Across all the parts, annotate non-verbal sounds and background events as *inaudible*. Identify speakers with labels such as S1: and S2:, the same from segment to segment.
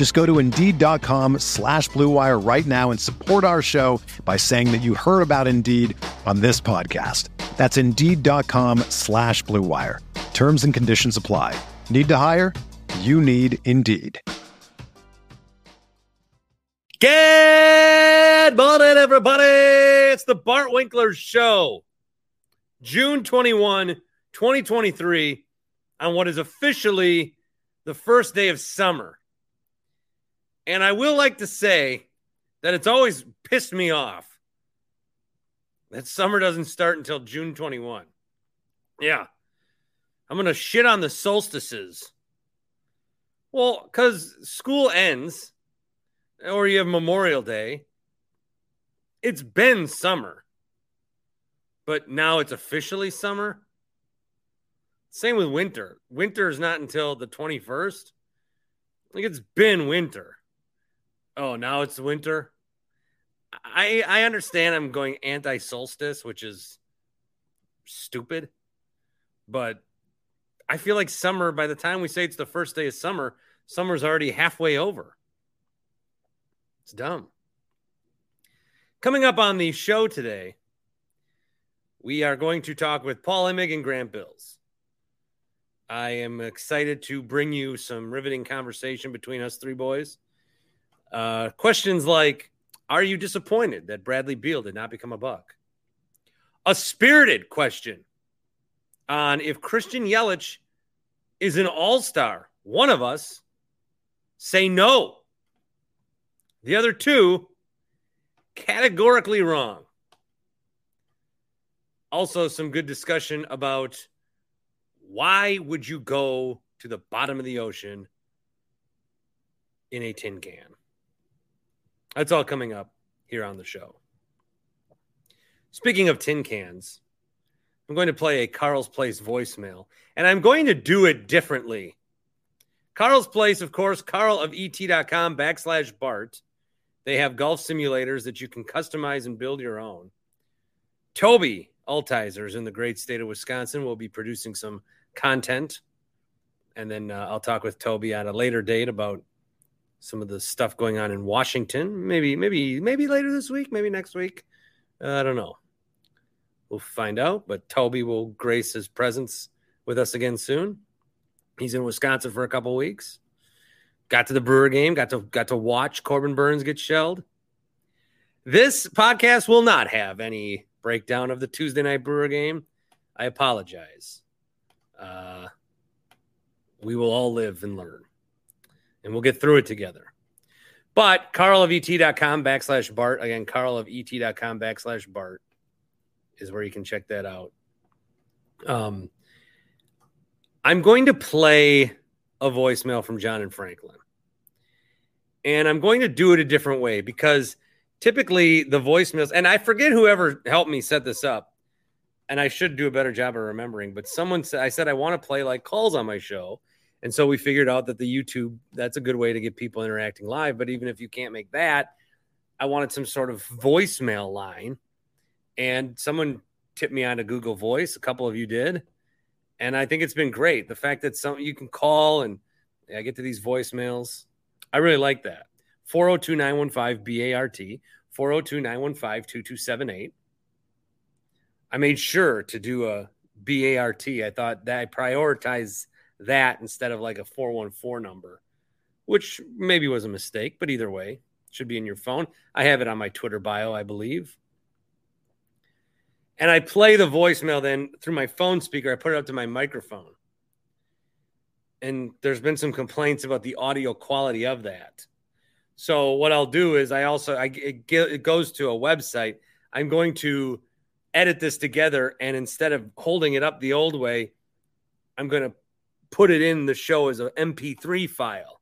S1: Just go to Indeed.com slash BlueWire right now and support our show by saying that you heard about Indeed on this podcast. That's Indeed.com slash BlueWire. Terms and conditions apply. Need to hire? You need Indeed.
S2: Good morning, everybody. It's the Bart Winkler Show. June 21, 2023, on what is officially the first day of summer. And I will like to say that it's always pissed me off that summer doesn't start until June 21. Yeah. I'm going to shit on the solstices. Well, because school ends or you have Memorial Day. It's been summer, but now it's officially summer. Same with winter. Winter is not until the 21st. Like it's been winter. Oh, now it's winter. I I understand I'm going anti solstice, which is stupid, but I feel like summer. By the time we say it's the first day of summer, summer's already halfway over. It's dumb. Coming up on the show today, we are going to talk with Paul Imig and Grant Bills. I am excited to bring you some riveting conversation between us three boys. Uh, questions like Are you disappointed that Bradley Beal did not become a buck? A spirited question on if Christian Yelich is an all star. One of us say no. The other two, categorically wrong. Also, some good discussion about why would you go to the bottom of the ocean in a tin can? That's all coming up here on the show. Speaking of tin cans, I'm going to play a Carl's Place voicemail, and I'm going to do it differently. Carl's Place, of course, Carl of et.com backslash Bart. They have golf simulators that you can customize and build your own. Toby Altizer is in the great state of Wisconsin. We'll be producing some content. And then uh, I'll talk with Toby at a later date about some of the stuff going on in Washington. Maybe, maybe, maybe later this week, maybe next week. Uh, I don't know. We'll find out. But Toby will grace his presence with us again soon. He's in Wisconsin for a couple weeks. Got to the Brewer game. Got to got to watch Corbin Burnes get shelled. This podcast will not have any breakdown of the Tuesday night Brewer game. I apologize. Uh, we will all live and learn, and we'll get through it together. But Carl of et.com backslash Bart again, Carl of et.com backslash Bart is where you can check that out. Um, I'm going to play a voicemail from John and Franklin. And I'm going to do it a different way because typically the voicemails, and I forget whoever helped me set this up, and I should do a better job of remembering, but someone said, I said, I want to play like calls on my show. And so we figured out that the YouTube, that's a good way to get people interacting live. But even if you can't make that, I wanted some sort of voicemail line. And someone tipped me on a Google Voice. A couple of you did and I think it's been great. The fact that some you can call and I get to these voicemails, I really like that. 402 915 BART, 402 915 2278. I made sure to do a BART. I thought that I prioritize that instead of like a 414 number, which maybe was a mistake, but either way, should be in your phone. I have it on my Twitter bio, I believe. And I play the voicemail then through my phone speaker. I put it up to my microphone. And there's been some complaints about the audio quality of that. So what I'll do is I also I it, it goes to a website. I'm going to edit this together and instead of holding it up the old way, I'm going to put it in the show as an MP3 file.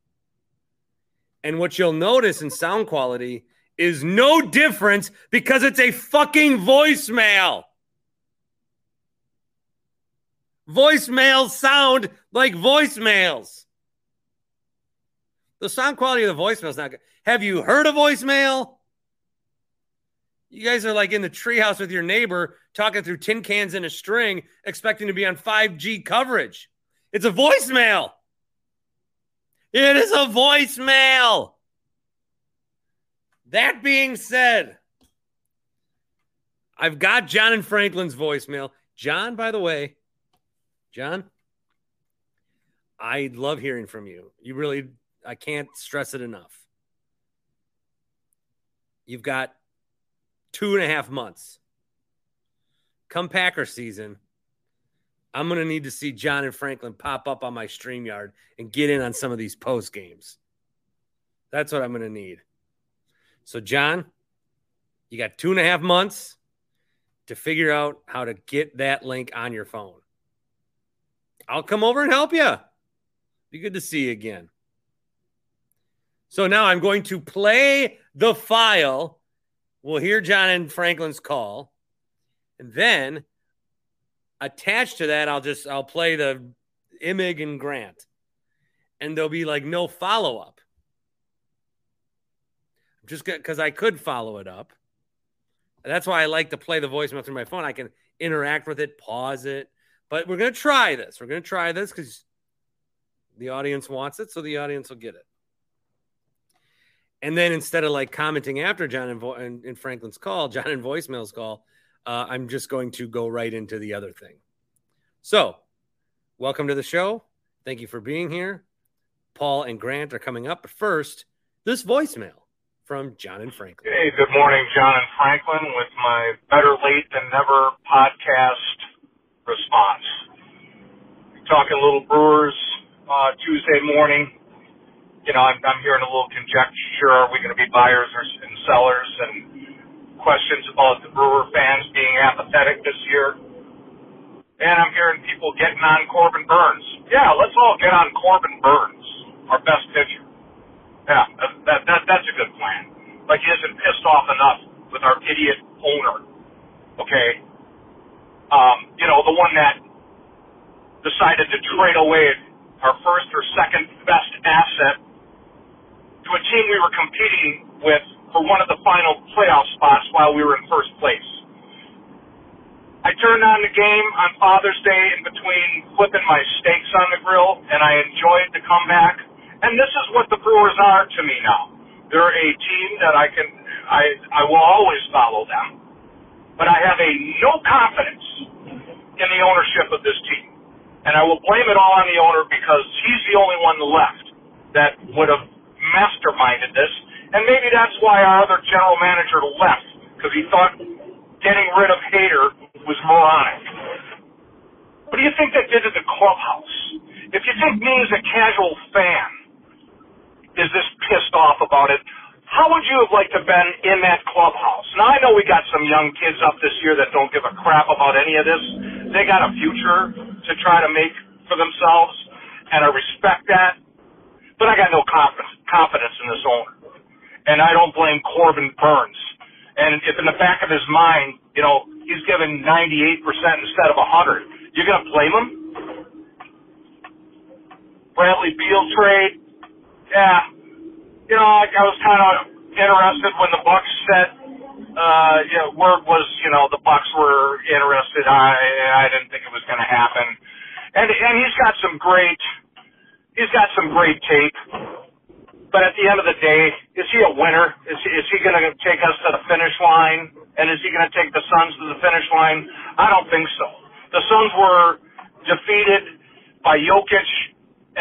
S2: And what you'll notice in sound quality is no difference because it's a fucking voicemail. Voicemails sound like voicemails. The sound quality of the voicemail is not good. Have you heard a voicemail? You guys are like in the treehouse with your neighbor talking through tin cans and a string, expecting to be on 5G coverage. It's a voicemail. It is a voicemail. That being said, I've got John and Franklin's voicemail. John, by the way, John, I love hearing from you. You really, I can't stress it enough. You've got two and a half months. Come Packer season, I'm going to need to see John and Franklin pop up on my StreamYard and get in on some of these post games. That's what I'm going to need. So, John, you got two and a half months to figure out how to get that link on your phone. I'll come over and help you. Be good to see you again. So now I'm going to play the file We'll hear John and Franklin's call. And then attached to that, I'll just I'll play the Imig and Grant. And there'll be like no follow-up. Just because I could follow it up. That's why I like to play the voicemail through my phone. I can interact with it, pause it. But we're gonna try this. We're gonna try this because the audience wants it, so the audience will get it. And then instead of like commenting after John and, Vo- and, and Franklin's call, John and voicemail's call, uh, I'm just going to go right into the other thing. So, welcome to the show. Thank you for being here. Paul and Grant are coming up. But first, this voicemail from John and Franklin.
S3: Hey, good morning, John and Franklin, with my Better Late Than Never podcast response. Talking little Brewers uh, Tuesday morning you know, I'm, I'm hearing a little conjecture. Are we going to be buyers or and sellers? And questions about the Brewer fans being apathetic this year. And I'm hearing people getting on Corbin Burnes. Yeah, let's all get on Corbin Burnes, our best pitcher. Yeah, that, that that's a good plan. Like he isn't pissed off enough with our idiot owner. Okay. Um, you know, the one that decided to trade away our first or second best asset to a team we were competing with for one of the final playoff spots while we were in first place. I turned on the game on Father's Day in between flipping my steaks on the grill, and I enjoyed the comeback. And this is what the Brewers are to me now. They're a team that I can, I, I will always follow them, but I have a no confidence in the ownership of this team, and I will blame it all on the owner because he's the only one left that would have masterminded this, and maybe that's why our other general manager left because he thought getting rid of Hader was moronic. What do you think they did to the clubhouse? If you think me as a casual fan is this pissed off about it, how would you have liked to have been in that clubhouse? Now I know we got some young kids up this year that don't give a crap about any of this. They got a future to try to make for themselves, and I respect that. But I got no confidence confidence in this owner. And I don't blame Corbin Burnes. And if in the back of his mind, you know, he's given 98% instead of 100, you're going to blame him? Bradley Beal trade, yeah. You know, I, I was kind of interested when the Bucks said, uh, you know, word was, you know, the Bucks were interested. I, I didn't think it was going to happen. And, and he's got some great, he's got some great tape. But at the end of the day, is he a winner? Is he, is he going to take us to the finish line? And is he going to take the Suns to the finish line? I don't think so. The Suns were defeated by Jokic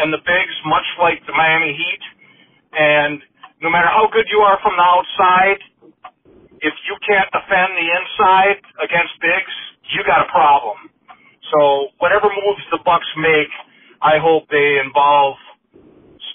S3: and the Bigs, much like the Miami Heat. And no matter how good you are from the outside, if you can't defend the inside against Bigs, you got a problem. So whatever moves the Bucks make, I hope they involve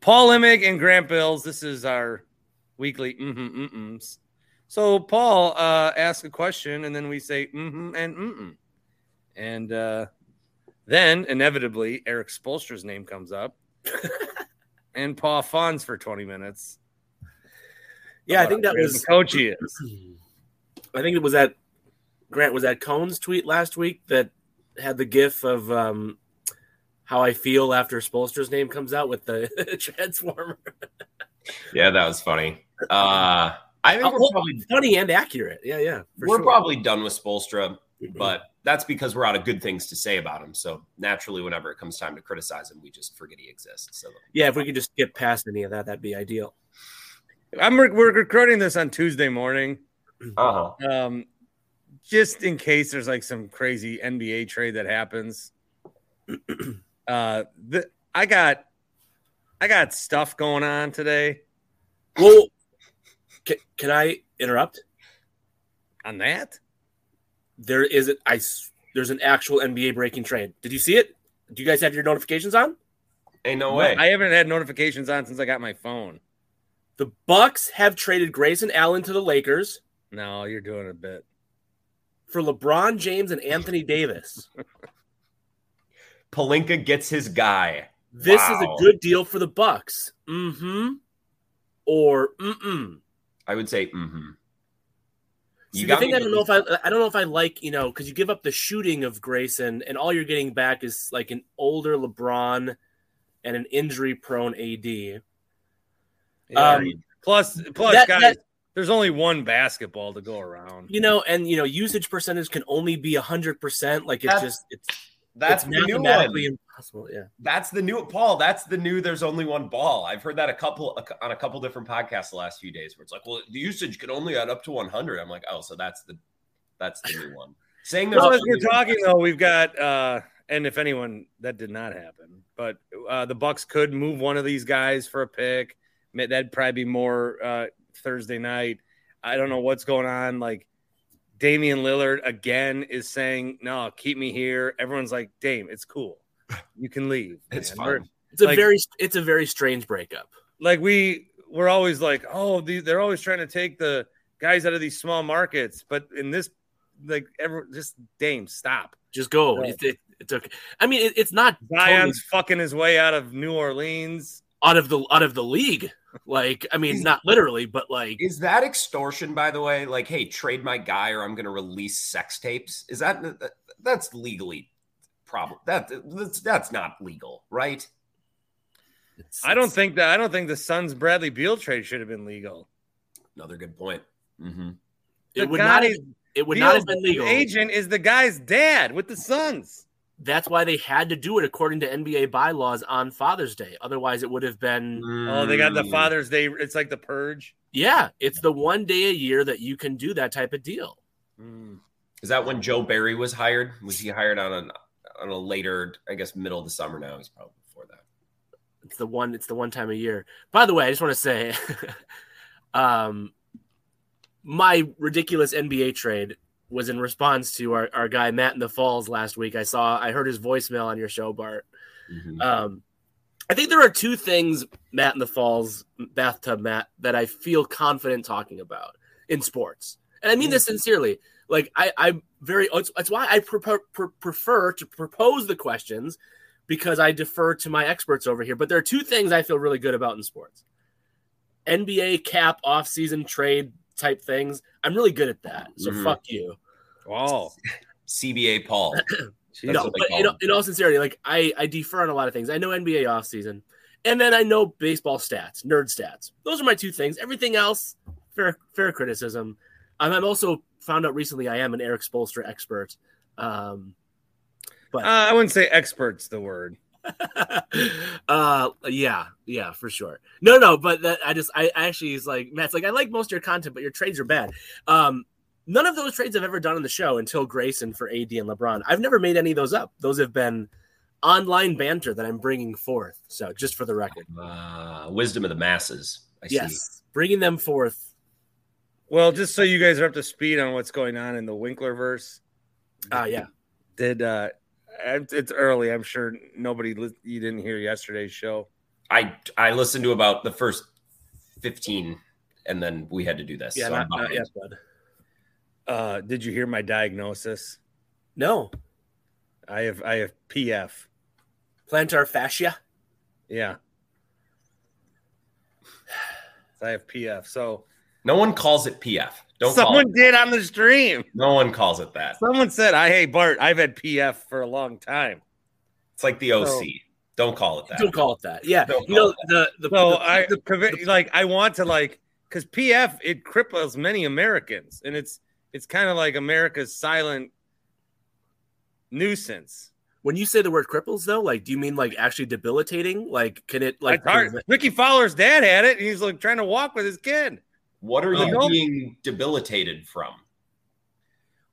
S2: Paul Imig and Grant Bills. This is our weekly mm-hmm, mm-mm. So Paul uh, asks a question, and then we say mm-hmm and mm-mm. And uh, then inevitably, Erik Spoelstra's name comes up, *laughs* and Paul Fawns for 20 minutes.
S4: Yeah, I think that was
S2: coach he is. *clears throat*
S4: I think it was that Grant was that Cohn's tweet last week that had the gif of um, how I feel after Spoelstra's name comes out with the *laughs* transformer.
S5: Yeah, that was funny. Uh, I think we're probably
S4: funny and accurate. Yeah, yeah. for
S5: we're
S4: sure.
S5: probably done with Spoelstra, but that's because we're out of good things to say about him. So naturally, whenever it comes time to criticize him, we just forget he exists. So
S4: yeah, if we could just get past any of that, that'd be ideal.
S2: I'm re- we're recording this on Tuesday morning.
S5: uh huh.
S2: Um, just in case there's like some crazy NBA trade that happens. *clears throat* uh, the I got I got stuff going on today
S4: Well, can, can I interrupt?
S2: on that.
S4: There is it. I s- there's an actual NBA breaking trade. Did you see it? Do you guys have your notifications on?
S5: Ain't no way.
S2: I haven't had notifications on since I got my phone.
S4: The Bucks have traded Grayson Allen to the Lakers
S2: No, you're doing a bit.
S4: for LeBron James and Anthony Davis. *laughs*
S5: Pelinka gets his guy.
S4: This is a good deal for the Bucks. Mm-hmm. Or mm-mm.
S5: I would say, mm-hmm.
S4: See, the thing I don't know if I I don't know if I like, you know, because you give up the shooting of Grayson and all you're getting back is like an older LeBron and an injury prone AD.
S2: Yeah.
S4: Um,
S2: plus, plus,
S4: that-
S2: guys,
S4: that-
S2: there's only one basketball to go around.
S4: You know, and you know, usage percentage can only be hundred percent. Like it's
S5: That's-
S4: just it's
S5: That's
S4: it's
S5: the new one.
S4: impossible. Yeah.
S5: That's the new Paul. That's the new. There's only one ball. I've heard that a couple on a couple different podcasts the last few days, where it's like, well, the usage can only add up to 100. I'm like, oh, so that's the that's the new one. Saying there's
S2: Well, as we're talking though, we've got uh and if anyone that did not happen, but uh the Bucks could move one of these guys for a pick. That'd probably be more uh Thursday night. I don't know what's going on. Like Damian Lillard again is saying, No, keep me here. Everyone's like, Dame, it's cool. You can leave. *laughs*
S5: It's
S2: man. We're-
S5: fine.
S4: It's a
S2: Like-
S4: very it's a very strange breakup.
S2: like we we're always like, oh, the, they're always trying to take the guys out of these small markets, but in this, like, ever just Dame, stop.
S4: Just go.
S2: Right.
S4: It, it, it's okay. I mean, it, it's not totally
S2: Zion's fucking his way out of New Orleans.
S4: out of the out of the league. Like, I mean, not literally, but like,
S5: Is that extortion, by the way? Like, hey, trade my guy, or I'm going to release sex tapes. Is that that- that's legally problem? That that's that's not legal, right?
S4: it's,
S2: I don't think that I don't think the Suns Bradley Beal trade should have been legal.
S5: Another good point. Mm-hmm.
S4: it
S2: The
S4: would
S2: guy,
S4: not. Have, it would not have been legal.
S2: Agent is the guy's dad with the Suns.
S4: That's why they had to do it according to NBA bylaws on Father's Day. Otherwise, it would have been
S2: Oh, they got the
S5: Mm.
S2: Father's Day. It's like the purge.
S4: yeah. It's the one day a year that you can do that type of deal.
S5: Is that when Joe Barry was hired? Was he hired on a on a later, I guess, middle of the summer? Now he's probably before that.
S4: It's the one. It's the one time a year. By the way, I just want to say, *laughs* um, my ridiculous NBA trade was in response to our, our guy Matt in the Falls last week. I saw, I heard his voicemail on your show, Bart.
S5: Mhm.
S4: Um, I think there are two things, Matt in the Falls, bathtub Matt, that I feel confident talking about in sports, and I mean this sincerely. Like I, I'm very. It's, it's why I prefer, prefer to propose the questions because I defer to my experts over here. But there are two things I feel really good about in sports: NBA cap off-season trade type things. I'm really good at that. So
S5: Mhm.
S4: fuck you.
S2: Wow.
S5: CBA Paul. *clears throat*
S4: No, but in, in all sincerity, like I, I defer on a lot of things. I know NBA offseason, and then I know baseball stats, nerd stats. Those are my two things. Everything else, fair fair criticism. Um, I'm also found out recently I am an Erik Spoelstra expert. Um, but
S2: Uh, I wouldn't say experts the word. *laughs*
S4: uh, yeah, yeah, for sure. No, no, but that I just I, I actually is like Matt's like I like most of your content, but your trades are bad. Um, none of those trades I've ever done on the show until Grayson for AD and LeBron. I've never made any of those up. Those have been online banter that I'm bringing forth. So just for the record,
S5: Uh, wisdom of the masses. I see.
S4: yes, bringing them forth.
S2: Well, just so you guys are up to speed on what's going on in the Winklerverse,
S4: Ah, yeah.
S2: did uh it's early. I'm sure nobody li- you didn't hear yesterday's show.
S5: I I listened to about the first fifteen, and then we had to do this.
S4: Yeah,
S5: so I'm
S4: not, not yet, bud.
S2: Uh, did you hear my diagnosis?
S4: No,
S2: I have I have PF.
S4: plantar fascia.
S2: Yeah. *sighs* I have PF. So
S5: No one calls it PF. Don't
S2: someone
S5: it.
S2: did on the stream.
S5: No one calls it that.
S2: Someone said, "I hey Bart, I've had PF for a long time."
S5: It's like the OC.
S2: So-
S5: Don't call it that.
S4: Don't call it that. Yeah,
S5: Don't
S4: you know
S5: it
S4: the the,
S2: So
S4: the-
S2: I
S4: the-
S2: like I want to like because PF it cripples many Americans, and it's it's kind of like America's silent nuisance.
S4: when you say the word cripples though, like do you mean like actually debilitating? Like can it like
S2: Like. Rickie Fowler's dad had it, and he's like trying to walk with his kid.
S5: What are
S2: Uh,
S5: you
S2: nope.
S5: being debilitated from?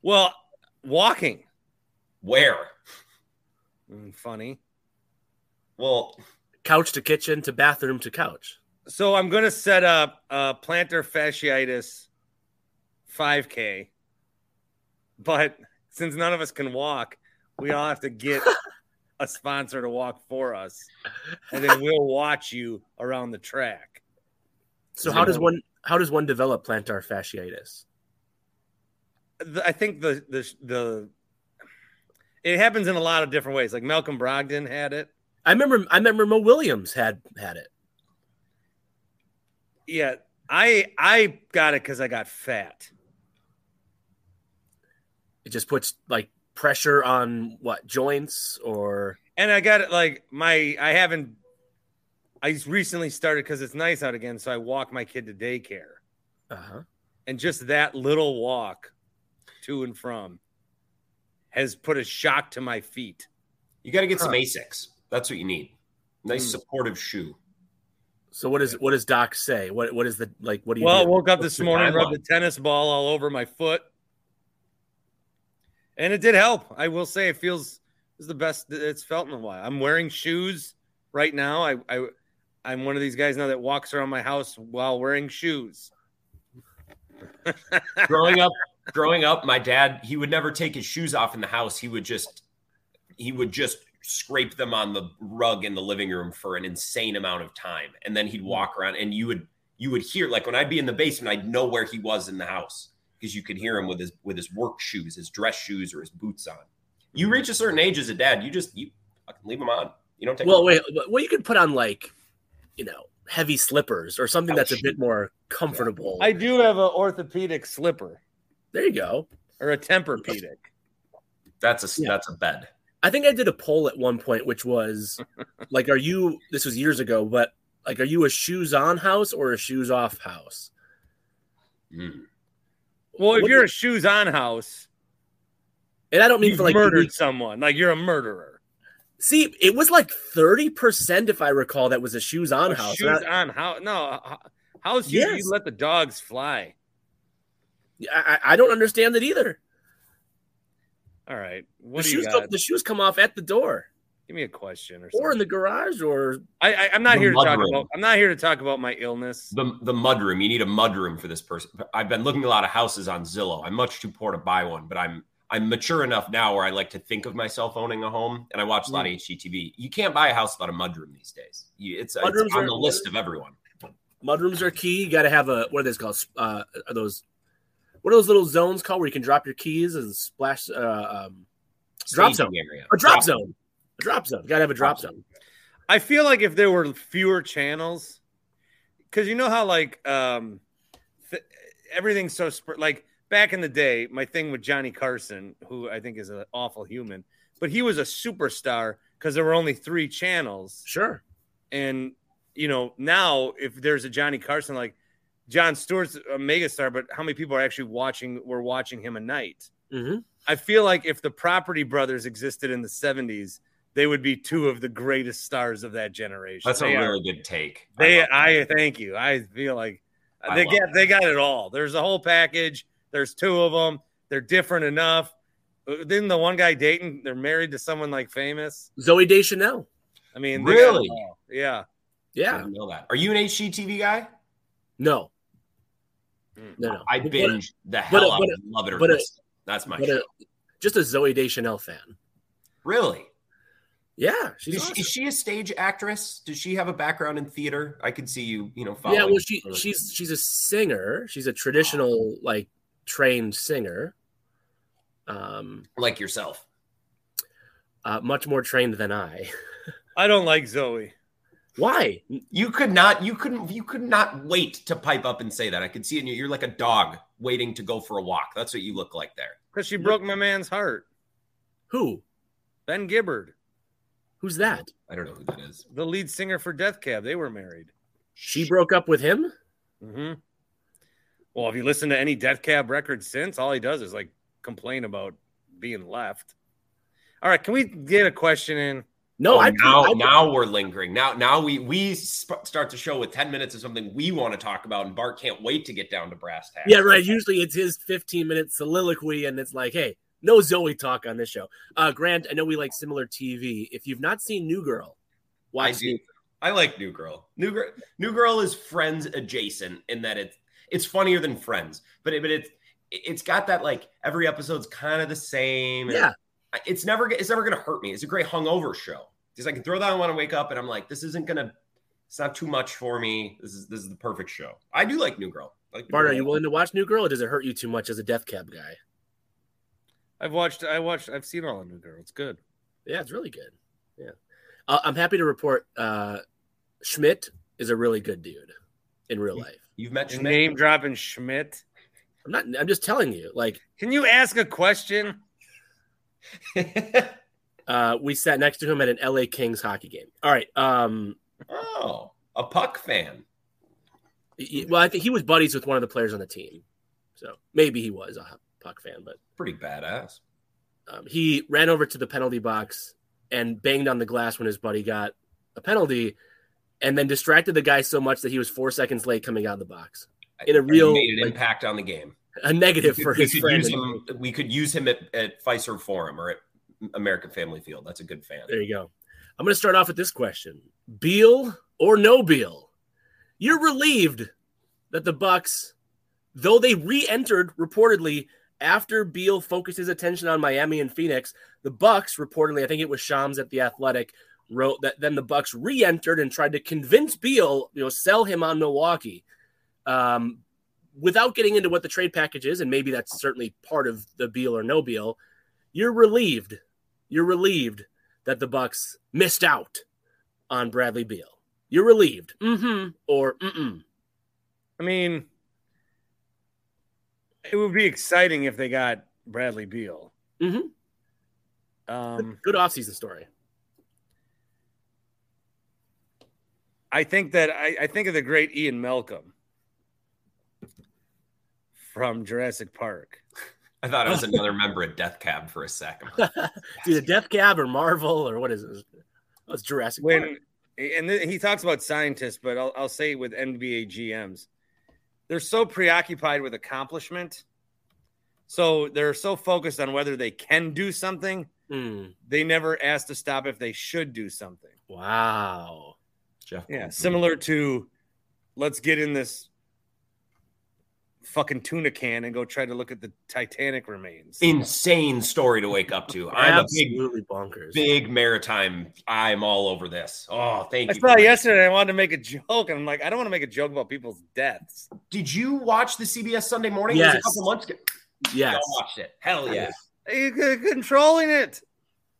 S2: Well, walking,
S5: Where?
S2: Mm, funny.
S5: Well,
S4: couch to kitchen to bathroom to couch?
S2: So I'm going to set up a plantar fasciitis 5K, but since none of us can walk, we all have to get *laughs* a sponsor to walk for us, and then we'll watch you around the track.
S4: So how does one how does one develop plantar fasciitis?
S2: I think the the the it happens in a lot of different ways. Like Malcolm Brogdon had it.
S4: I remember I remember Mo Williams had had it.
S2: Yeah, I I got it because I got fat.
S4: It just puts like pressure on what joints or
S2: and I got it like my I haven't I just recently started because it's nice out again, so I walk my kid to daycare,
S4: uh-huh.
S2: and just that little walk to and from has put a shock to my feet.
S5: you got to get some
S4: Huh.
S5: Asics. That's what you need. Nice
S2: Hmm.
S5: supportive shoe.
S4: So what does what does Doc say? What what is the like what do you
S2: Well, I
S4: do?
S2: woke up
S5: What's
S2: this morning, rubbed the tennis ball all over my foot, and it did help. I will say it feels is the best it's felt in a while. I'm wearing shoes right now. I I I'm one of these guys now that walks around my house while wearing shoes. *laughs*
S5: growing up growing up my dad he would never take his shoes off in the house. He would just he would just scrape them on the rug in the living room for an insane amount of time. And then he'd walk around and you would you would hear like when i'd be in the basement i'd know where he was in the house because you could hear him with his with his work shoes his dress shoes or his boots on. You reach a certain age as a dad you just you fucking leave them on. You don't take
S4: Well,
S5: them
S4: wait, well you could put on like you know heavy slippers or something that's a bit more comfortable.
S2: I do have an orthopedic slipper
S4: there you go.
S2: or a Tempur-Pedic.
S5: that's a
S4: Yeah.
S5: that's a bed
S4: I think I did a poll at one point, which was *laughs* like, are you, this was years ago, but like, are you a shoes on house or a shoes off house?
S5: Mm.
S2: Well, if
S4: What-
S2: you're a shoes on house,
S4: And I don't mean
S2: you've
S4: for like
S2: murdered
S4: unique-
S2: someone. Like you're a murderer.
S4: See, it was like 30% if I recall that was a shoes on
S2: A
S4: house.
S2: shoes
S4: I-
S2: on house. No, h- house.
S4: Yes.
S2: You let the dogs fly.
S4: I, I don't understand it either.
S2: All right. What
S4: the
S2: do you
S4: shoes
S2: got?
S4: come, the shoes come off at the door
S2: Give me a question or something.
S4: or in the garage or
S2: I, I, I'm not
S5: The
S2: here to talk
S5: mudroom.
S2: about. I'm not here to talk about my illness.
S5: The the mudroom. You need a mudroom for this person. I've been looking at a lot of houses on Zillow. I'm much too poor to buy one, but I'm I'm mature enough now where I like to think of myself owning a home, and I watch a lot of HGTV. You can't buy a house without a mudroom these days. You, it's, it's
S4: Mudrooms
S5: on
S4: are-
S5: the list of everyone.
S4: mudrooms are key. You got to have a what are those called? Uh, are those what are those little zones called where you can drop your keys and splash? Uh, um, Drop
S5: Staging
S4: zone.
S5: area.
S4: a drop zone. A drop zone. You Got to have a drop
S5: Drop
S4: zone.
S2: I feel like if there were fewer channels, because you know how like um, th- everything's so sp- like back in the day. My thing with Johnny Carson, who I think is an awful human, but he was a superstar because there were only three channels.
S4: Sure.
S2: And you know now if there's a Johnny Carson like Jon Stewart's a megastar, but how many people are actually watching? Were watching him a night?
S4: hmm
S2: I feel like if the Property Brothers existed in the 70s, they would be two of the greatest stars of that generation.
S5: That's a
S2: They are-
S5: really good take.
S2: They,
S5: love
S2: I, thank you. I feel like
S5: I
S2: they get
S5: that.
S2: they got it all. There's a whole package. There's two of them. They're different enough. Uh, Didn't the one guy dating? They're married to someone like famous.
S4: Zooey Deschanel.
S2: I mean, they got it
S5: Really?
S2: all. Yeah.
S5: I
S4: Yeah.
S5: didn't know that. Are you an HGTV guy?
S4: No.
S2: Mm.
S4: No. No.
S5: I
S4: But-
S5: binge the hell out of Love It or
S4: but a-
S5: List It. That's my show.
S4: a, just a Zooey Deschanel fan.
S5: really?
S4: Yeah, she's
S5: Is she,
S4: awesome.
S5: is she a stage actress? Does she have a background in theater? I could see you, you know,
S4: yeah. Well, she she's she's a singer. She's a traditional like trained singer. Um,
S5: like yourself.
S4: uh, much more trained than I.
S2: I don't like Zooey.
S4: Why?
S5: You could not, you couldn't, you could not wait to pipe up and say that. I could see it in you. You're like a dog waiting to go for a walk. That's what you look like there.
S2: Because she broke my man's heart.
S4: Who?
S2: Ben Gibbard,
S4: Who's that?
S5: I don't know who that is.
S2: the lead singer for Death Cab. They were married.
S4: She broke up with him.
S2: hmm Well, if you listen to any Death Cab record since, all he does is like complain about being left. All right, can we get a question in?
S4: No,
S5: Oh,
S4: I
S5: now,
S4: I,
S5: now we're lingering. Now, now we we sp- start the show with ten minutes of something we want to talk about, and Bart can't wait to get down to brass tacks.
S4: Yeah, right. Usually it's his 15 minute soliloquy, and it's like, hey, no Zooey talk on this show. Uh, Grant, I know we like similar TV. If you've not seen New Girl,
S5: I
S4: watch
S5: do.
S4: New
S5: I like New Girl. New Girl. New Girl is Friends adjacent in that it's it's funnier than Friends, but it, but it's it's got that like every episode's kind of the same.
S4: Yeah.
S5: it's never it's never gonna hurt me. It's a great hungover show because I can throw that on when I wake up, and I'm like, this isn't gonna. It's not too much for me. This is this is the perfect show. I do like New Girl. I like New
S4: Bart, are you willing to watch New Girl, or does it hurt you too much as a Death Cab guy?
S2: I've watched, I watched, I've seen all of New Girl. It's good.
S4: Yeah, it's really good. Yeah, uh, I'm happy to report uh, Schmidt is a really good dude in real life.
S5: You've met Schmidt?
S2: name dropping Schmidt.
S4: I'm not. I'm just telling you. Like,
S2: Can you ask a question? *laughs*
S4: uh, we sat next to him at an LA Kings hockey game. All right. Um,
S5: oh, a puck fan.
S4: he- well, I think he was buddies with one of the players on the team, so maybe he was a puck fan, but
S5: Pretty badass.
S4: um, he ran over to the penalty box and banged on the glass when his buddy got a penalty, and then distracted the guy so much that he was four seconds late coming out of the box. In a real,
S5: made an
S4: like-
S5: impact on the game.
S4: A negative
S5: We
S4: for his
S5: could
S4: friend.
S5: Him, we could use him at, at Fiserv Forum or at American Family Field. That's a good fan.
S4: There you go. I'm going to start off with this question: Beal or no Beal? You're relieved that the Bucks, though they re-entered reportedly after Beal focused his attention on Miami and Phoenix, the Bucks reportedly, I think it was Shams at the Athletic, wrote that then the Bucks re-entered and tried to convince Beal, you know, sell him on Milwaukee. Um, without getting into what the trade package is, and maybe that's certainly part of the Beal or no Beal, you're relieved. You're relieved that the Bucks missed out on Bradley Beal. You're relieved. Mm-hmm. Or mm-mm.
S2: I mean, it would be exciting if they got Bradley Beal.
S4: Mhm.
S2: Um,
S4: Good offseason story.
S2: I think that I, I think of the great Ian Malcolm from Jurassic Park. *laughs*
S5: I thought it was another member of Death Cab for a second. Like,
S4: It's either Death Cab or Marvel or what is it? Oh, it's Jurassic Park.
S2: When and th- he talks about scientists, but I'll, I'll say with NBA GMs, they're so preoccupied with accomplishment, so they're so focused on whether they can do something,
S4: Hmm.
S2: they never ask to stop if they should do something.
S4: Wow.
S5: Jeff.
S2: Yeah,
S5: Goldblum.
S2: similar to let's get in this fucking tuna can and go try to look at the Titanic remains.
S5: Insane story to wake up to. I'm a big,
S4: bonkers.
S5: big maritime. I'm all over this. Oh, thank
S2: I
S5: you. I
S2: saw yesterday. I wanted to make a joke, and I'm like, I don't want to make a joke about people's deaths.
S5: Did you watch the CBS Sunday morning? It was
S4: Yes.
S5: a couple months ago.
S4: Yes.
S5: Y'all watched it. Hell yeah.
S2: You c- controlling it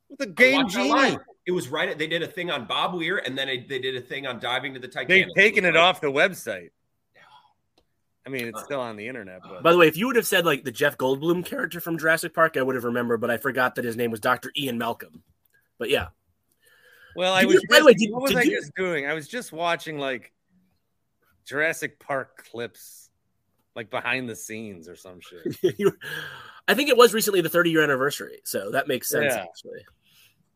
S2: with the game
S5: watched it
S2: genie.
S5: Live. It was right. They did a thing on Bob Weir, and then they, they did a thing on diving to the Titanic.
S2: They've
S5: Titanic.
S2: taken
S5: was
S2: it
S5: like-
S2: off the website. *sighs* I mean, it's still on the internet, but
S4: By the way, if you would have said like the Jeff Goldblum character from Jurassic Park, I would have remembered, but I forgot that his name was Dr. Ian Malcolm. But yeah.
S2: well, I was.
S4: you- by the way, did-
S2: what was
S4: did
S2: I
S4: you-
S2: just doing? I was just watching like Jurassic Park clips, like behind the scenes or some shit. *laughs*
S4: I think it was recently the 30 year anniversary, so that makes sense
S2: Yeah.
S4: actually.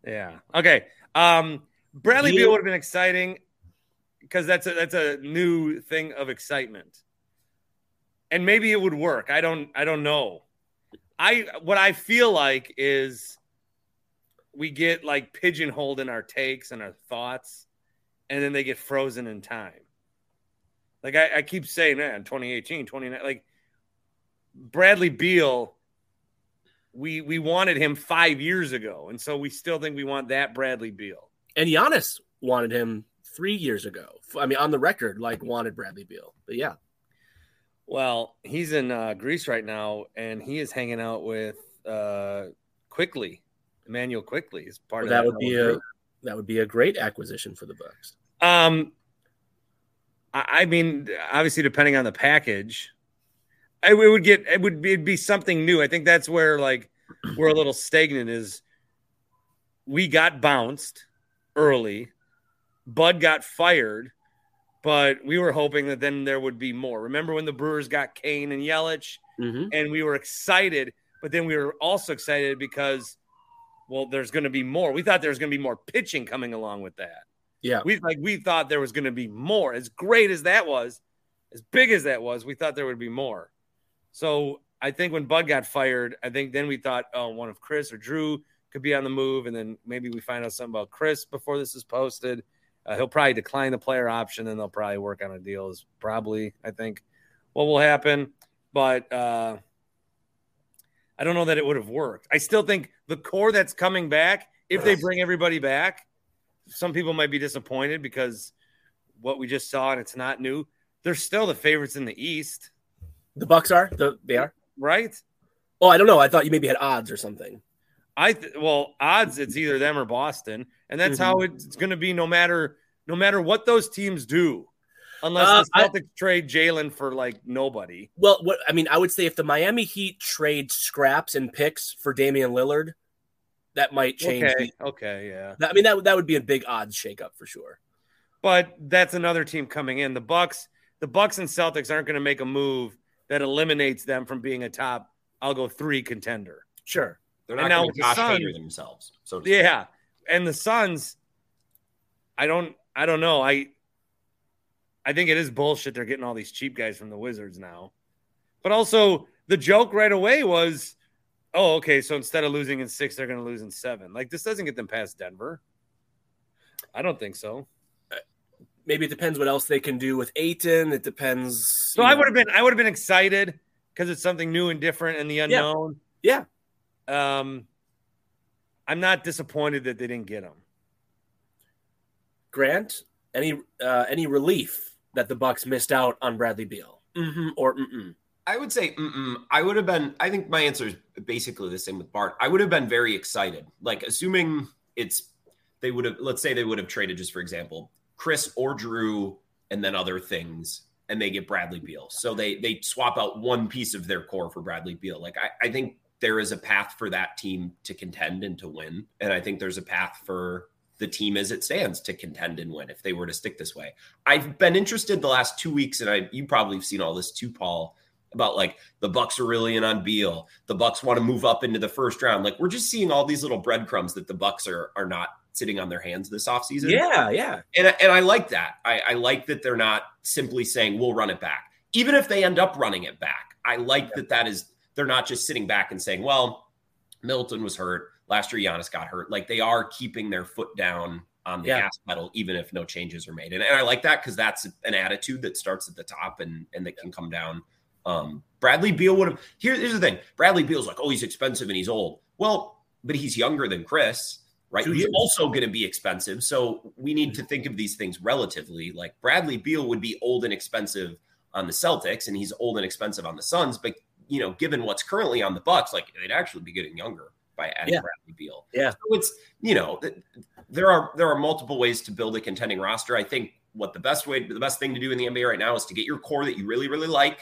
S2: Yeah. Okay. Um, Bradley
S4: You-
S2: Beal would have been exciting because that's a that's a new thing of excitement, and maybe it would work. I don't I don't know. I what I feel like is we get like pigeonholed in our takes and our thoughts, and then they get frozen in time. Like I, I keep saying, that in 2018, 29, like Bradley Beal we we wanted him five years ago, and so we still think we want that Bradley Beal.
S4: And Giannis wanted him three years ago. I mean, on the record, like wanted Bradley Beal. But yeah.
S2: Well, he's in uh, Greece right now, and he is hanging out with uh, Quickley, Immanuel Quickley is part
S4: that
S2: of that.
S4: would be a that would be a great acquisition for the Bucks.
S2: Um, I, I mean, obviously, depending on the package, I, it would get it would be, it'd be something new. I think that's where like we're a little stagnant. Is we got bounced early, Bud got fired, but we were hoping that then there would be more. Remember when the Brewers got Cain and Yelich,
S4: Mm-hmm.
S2: and we were excited, but then we were also excited because, well, there's going to be more. We thought there was going to be more pitching coming along with that.
S4: Yeah.
S2: We like we thought there was going to be more. As great as that was, as big as that was, we thought there would be more. So I think when Bud got fired, I think then we thought, oh, one of Chris or Drew could be on the move, and then maybe we find out something about Chris before this is posted. Uh, he'll probably decline the player option, and they'll probably work on a deal. Is probably I think what will happen, but uh, I don't know that it would have worked. I still think the core that's coming back, if they bring everybody back, some people might be disappointed because what we just saw and it's not new. They're still the favorites in the East,
S4: The Bucks are the they are.
S2: right?
S4: Oh, I don't know. I thought you maybe had odds or something.
S2: I th- well, odds it's either them or Boston, and that's
S4: Mm-hmm.
S2: how it's going to be no matter no matter what those teams do, unless
S4: Uh,
S2: the
S4: I-
S2: Celtics trade Jalen for like nobody.
S4: Well, what I mean, I would say if the Miami Heat trade scraps and picks for Damian Lillard, that might change.
S2: Okay,
S4: the-
S2: okay, yeah.
S4: I mean, that would- that would be a big odds shakeup for sure.
S2: but that's another team coming in. The Bucks, the Bucks and Celtics aren't going to make a move that eliminates them from being a top. I'll go three contender.
S4: Sure.
S5: They're not
S2: now
S5: going to
S2: the Suns-
S5: themselves. So
S2: Yeah, and the Suns, I don't, I don't know. I, I think it is bullshit. They're getting all these cheap guys from the Wizards now, but also the joke right away was, oh, okay, so instead of losing in six, they're going to lose in seven. Like this doesn't get them past Denver. I don't think so.
S4: Maybe it depends what else they can do with Ayton. It depends.
S2: So
S4: you
S2: I would have been I would have been excited because it's something new and different and the unknown.
S4: Yeah.
S2: Um I'm not disappointed that they didn't get him.
S4: Grant any uh, any relief that the Bucks missed out on Bradley Beal, mm-hmm, or mm-mm.
S5: I would say mm-mm. I would have been. I think my answer is basically the same with Bart. I would have been very excited. Like assuming it's they would have. Let's say they would have traded just for example, Chris or Drew, and then other things, and they get Bradley Beal. So they they swap out one piece of their core for Bradley Beal. Like I, I think there is a path for that team to contend and to win, and I think there's a path for the team as it stands to contend and win if they were to stick this way. I've been interested the last two weeks, and I you probably have seen all this too, Paul about like the Bucks are really in on Beal. The Bucks want to move up into the first round. Like we're just seeing all these little breadcrumbs that the Bucks are are not sitting on their hands this offseason.
S4: Yeah, yeah.
S5: And and I like that. I, I like that they're not simply saying we'll run it back. Even if they end up running it back, I like yeah. that that is they're not just sitting back and saying, well, Middleton was hurt. Last year, Giannis got hurt. Like they are keeping their foot down on the yeah. gas pedal, even if no changes are made. And, and I like that because that's an attitude that starts at the top and, and that can come down. Um, Bradley Beal would have. Here, here's the thing Bradley Beal's like, oh, he's expensive and he's old. Well, but he's younger than Khris, right? Years. also going to be expensive. So we need mm-hmm. to think of these things relatively. Like Bradley Beal would be old and expensive on the Celtics, and he's old and expensive on the Suns. But you know, given what's currently on the Bucks, like they'd actually be getting younger by adding yeah. Bradley Beal.
S4: Yeah.
S5: So it's you know there are there are multiple ways to build a contending roster. I think what the best way the best thing to do in the NBA right now is to get your core that you really really like,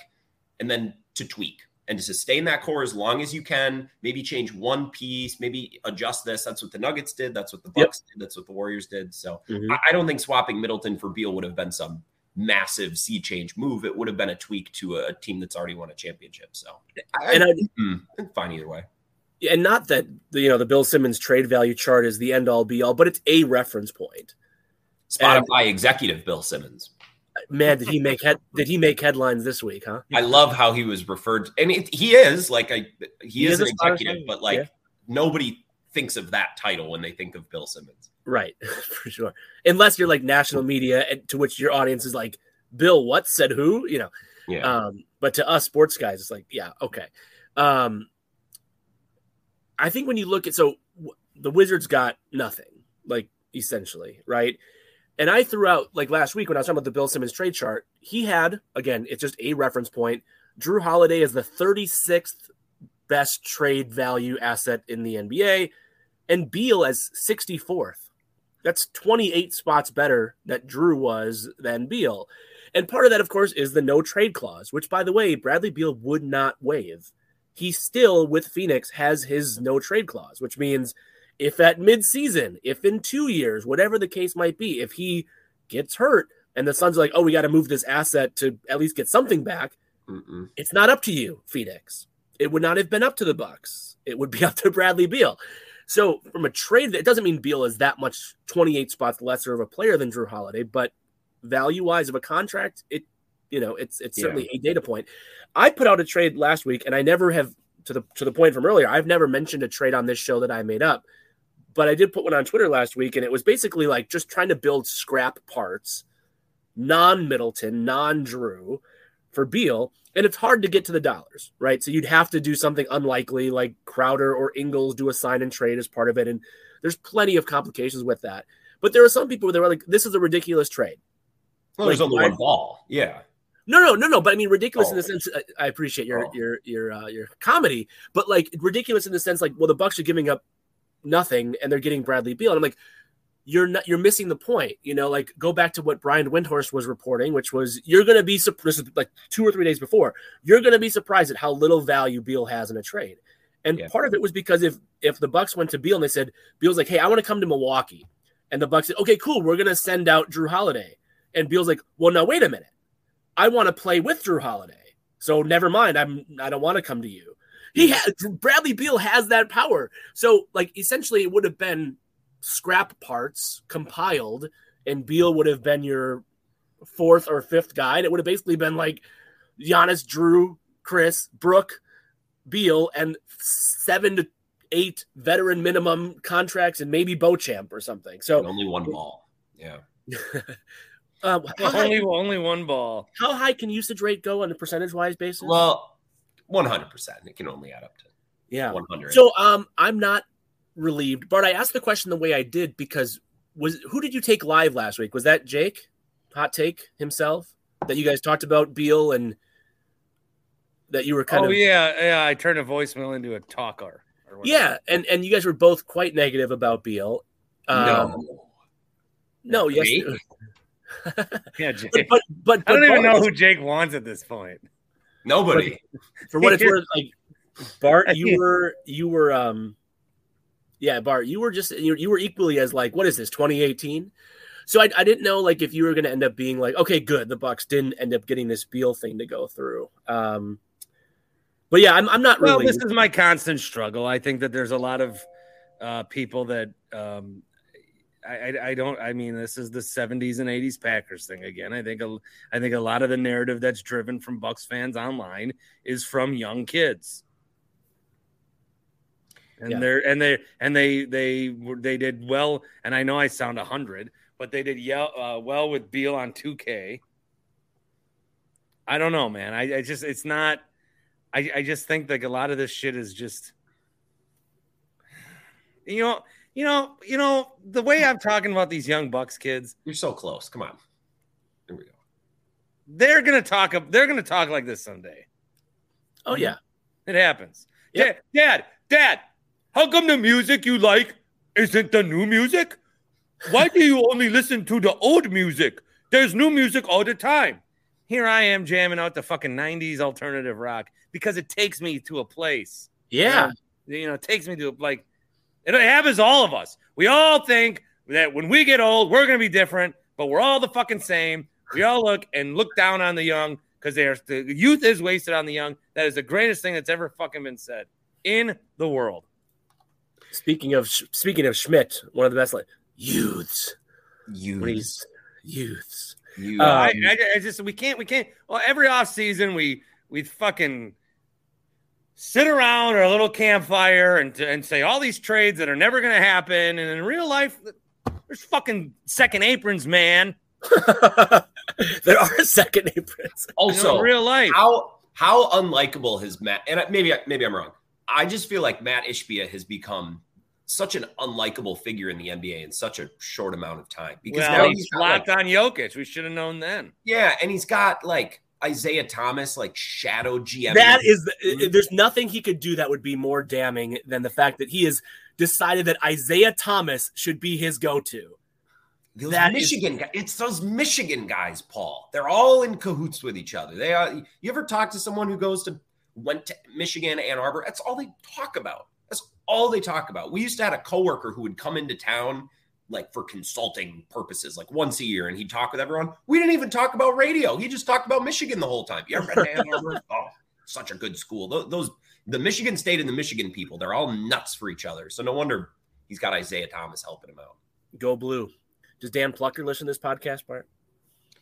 S5: and then to tweak and to sustain that core as long as you can. Maybe change one piece, maybe adjust this. That's what the Nuggets did. That's what the Bucks yep. did. That's what the Warriors did. So mm-hmm. I, I don't think swapping Middleton for Beal would have been some massive sea change move. It would have been a tweak to a, team that's already won a championship. So, I, and I, mm, fine either way.
S4: And not that the, you know the Bill Simmons trade value chart is the end all be all, but it's a reference point.
S5: Spotify and, executive Bill Simmons.
S4: Man, did he make head, did he make headlines this week? Huh?
S5: I love how he was referred, to, and it, he is like a he, he is, is, an executive, but like yeah. nobody thinks of that title when they think of Bill Simmons.
S4: Right, *laughs* for sure. Unless you're like national media, and to which your audience is like, Bill, what said who? You know.
S5: Yeah.
S4: Um, but to us sports guys, it's like, yeah, okay. Um, I think when you look at so w- the Wizards got nothing, like essentially, right? And I threw out like last week when I was talking about the Bill Simmons trade chart, he had again, it's just a reference point. Jrue Holiday is the 36th best trade value asset in the NBA, and Beal as 64th. That's 28 spots better that Jrue was than Beal. And part of that, of course, is the no trade clause, which, by the way, Bradley Beal would not waive. He still, with Phoenix, has his no trade clause, which means if at midseason, if in two years, whatever the case might be, if he gets hurt and the Suns are like, oh, we got to move this asset to at least get something back, Mm-mm. it's not up to you, Phoenix. It would not have been up to the Bucks. It would be *laughs* up to Bradley Beal. So from a trade, it doesn't mean Beal is that much 28 spots lesser of a player than Jrue Holiday, but value wise of a contract, it you know it's it's certainly yeah. a data point. I put out a trade last week, and I never have to the to the point from earlier. I've never mentioned a trade on this show that I made up, but I did put one on Twitter last week, and it was basically like just trying to build scrap parts, non Middleton, non Jrue for Beal, and it's hard to get to the dollars, right? So you'd have to do something unlikely like Crowder or Ingles do a sign and trade as part of it. And there's plenty of complications with that. But there are some people that were like, this is a ridiculous trade.
S5: Well, like, there's only one ball. Yeah.
S4: No, no, no, no. But I mean, ridiculous oh. in the sense. I appreciate your oh. your your uh, your comedy, but like ridiculous in the sense, like, well, the Bucks are giving up nothing and they're getting Bradley Beal, and I'm like, you're not you're missing the point. You know, like go back to what Brian Windhorst was reporting, which was you're going to be surprised. Like two or three days before, you're going to be surprised at how little value Beal has in a trade. And yeah. part of it was because if if the Bucks went to Beal and they said Beal's like, hey, I want to come to Milwaukee, and the Bucks said, okay, cool, we're going to send out Jrue Holiday, and Beal's like, well, now wait a minute, I want to play with Jrue Holiday, so never mind, I'm I don't want to come to you. He had Bradley Beal has that power, so like essentially it would have been scrap parts compiled, and Beal would have been your fourth or fifth guy. And it would have basically been like Giannis, Jrue, Khris, Brook, Beal, and seven to eight veteran minimum contracts, and maybe Beauchamp or something. So
S5: and only one ball. Yeah. *laughs*
S2: uh, only high, only one ball.
S4: How high can usage rate go on a percentage wise basis?
S5: Well, one hundred percent. It can only add up to
S4: yeah
S5: one hundred.
S4: So um, I'm not relieved. Bart, I asked the question the way I did because was who did you take live last week? Was that Jake, hot take himself that you guys talked about Beal and that you were kind
S2: oh,
S4: of
S2: yeah yeah I turned a voicemail into a talker.
S4: Yeah, and and you guys were both quite negative about Beal. Um, no, no, yes.
S2: yeah, Jake. But, *laughs* but, but, but I don't even know who Jake wants at this point.
S5: Nobody.
S4: for what it's worth, like Bart, you were you were um yeah, Bart, you were just you, you were equally as like, what is this, 2018? So I, I didn't know like if you were going to end up being like, okay, good, the Bucks didn't end up getting this Beal thing to go through. Um, But yeah, I'm, I'm not
S2: Well,
S4: really.
S2: this is my constant struggle. I think that there's a lot of uh, people that um, I, I, I don't. I mean, this is the '70s and '80s Packers thing again. I think a, I think a lot of the narrative that's driven from Bucks fans online is from young kids, and
S4: Yeah.
S2: they're and they and they they they did well. And I know I sound a hundred, but they did yell, uh, well with Beal on 2K. I don't know, man. I, I just it's not. I, I just think like a lot of this shit is just you know you know you know the way i'm talking about these young bucks kids
S5: You're so close. Come on. Here we go.
S2: they're gonna talk they're gonna talk like this someday
S4: oh yeah,
S2: it happens
S4: Yep.
S2: dad dad dad how come the music you like isn't the new music why do you only listen to the old music there's new music all the time here i am jamming out the fucking 90s alternative rock because it takes me to a place
S4: yeah.
S2: you know, it takes me to like it happens to all of us. We all think that when we get old, we're gonna be different, but we're all the fucking same. We all look and look down on the young because they are the youth is wasted on the young. That is the greatest thing that's ever fucking been said in the world.
S4: Speaking of speaking of Schmidt, one of the best like youths.
S5: You.
S4: When youths.
S5: you.
S4: Uh,
S2: I,
S4: Um,
S2: I, I just we can't we can't. Well, every off season we we fucking sit around our little campfire and and say all these trades that are never going to happen. And in real life, there's fucking second aprons, man. *laughs*
S4: there are *laughs* second aprons.
S5: Also,
S2: in real life.
S5: how how unlikable has Matt? And maybe maybe I'm wrong. I just feel like Matt Ishbia has become such an unlikable figure in the NBA in such a short amount of time because
S2: well,
S5: now
S2: he's
S5: he's like,
S2: on Jokic. We should have known then.
S5: yeah, and he's got like Isaiah Thomas like shadow GM.
S4: That is, the, mm-hmm. there's nothing he could do that would be more damning than the fact that he has decided that Isaiah Thomas should be his go-to.
S5: Those
S4: That is-
S5: Michigan guys, it's those Michigan guys, Paul. They're all in cahoots with each other. They are. You ever talk to someone who goes to went to Michigan, Ann Arbor? That's all they talk about. That's all they talk about. We used to have a coworker who would come into town like for consulting purposes, like once a year, and he'd talk with everyone. We didn't even talk about radio. He just talked about Michigan the whole time. You ever been Ann *laughs* Arbor? Oh, such a good school. Those, those the Michigan State and the Michigan people, they're all nuts for each other. So no wonder he's got Isaiah Thomas helping him out.
S4: Go blue. Does Dan Plucker listen to this podcast, Bart?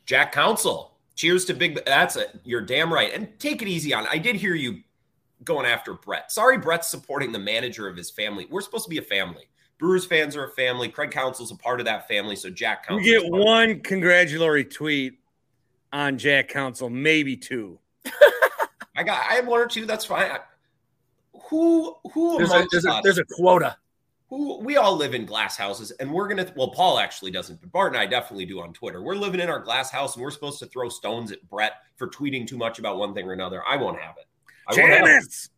S5: Jack Counsell. Cheers to Big. That's it. You're damn right. And take it easy on. I did hear you going after Brett. Sorry, Brett's supporting the manager of his family. We're supposed to be a family. Brewers fans are a family. Craig Counsell's a part of that family. So Jack
S2: You
S5: Counsell.
S2: get one congratulatory tweet on Jack Counsell, maybe two. *laughs*
S5: I got. I have one or two. That's fine. Who who
S4: There's a,
S5: amongst
S4: there's, a, there's a quota.
S5: who we all live in glass houses and we're gonna well paul actually doesn't but bart and i definitely do on twitter we're living in our glass house and we're supposed to throw stones at brett for tweeting too much about one thing or another i won't have it I won't have it.
S2: Janice,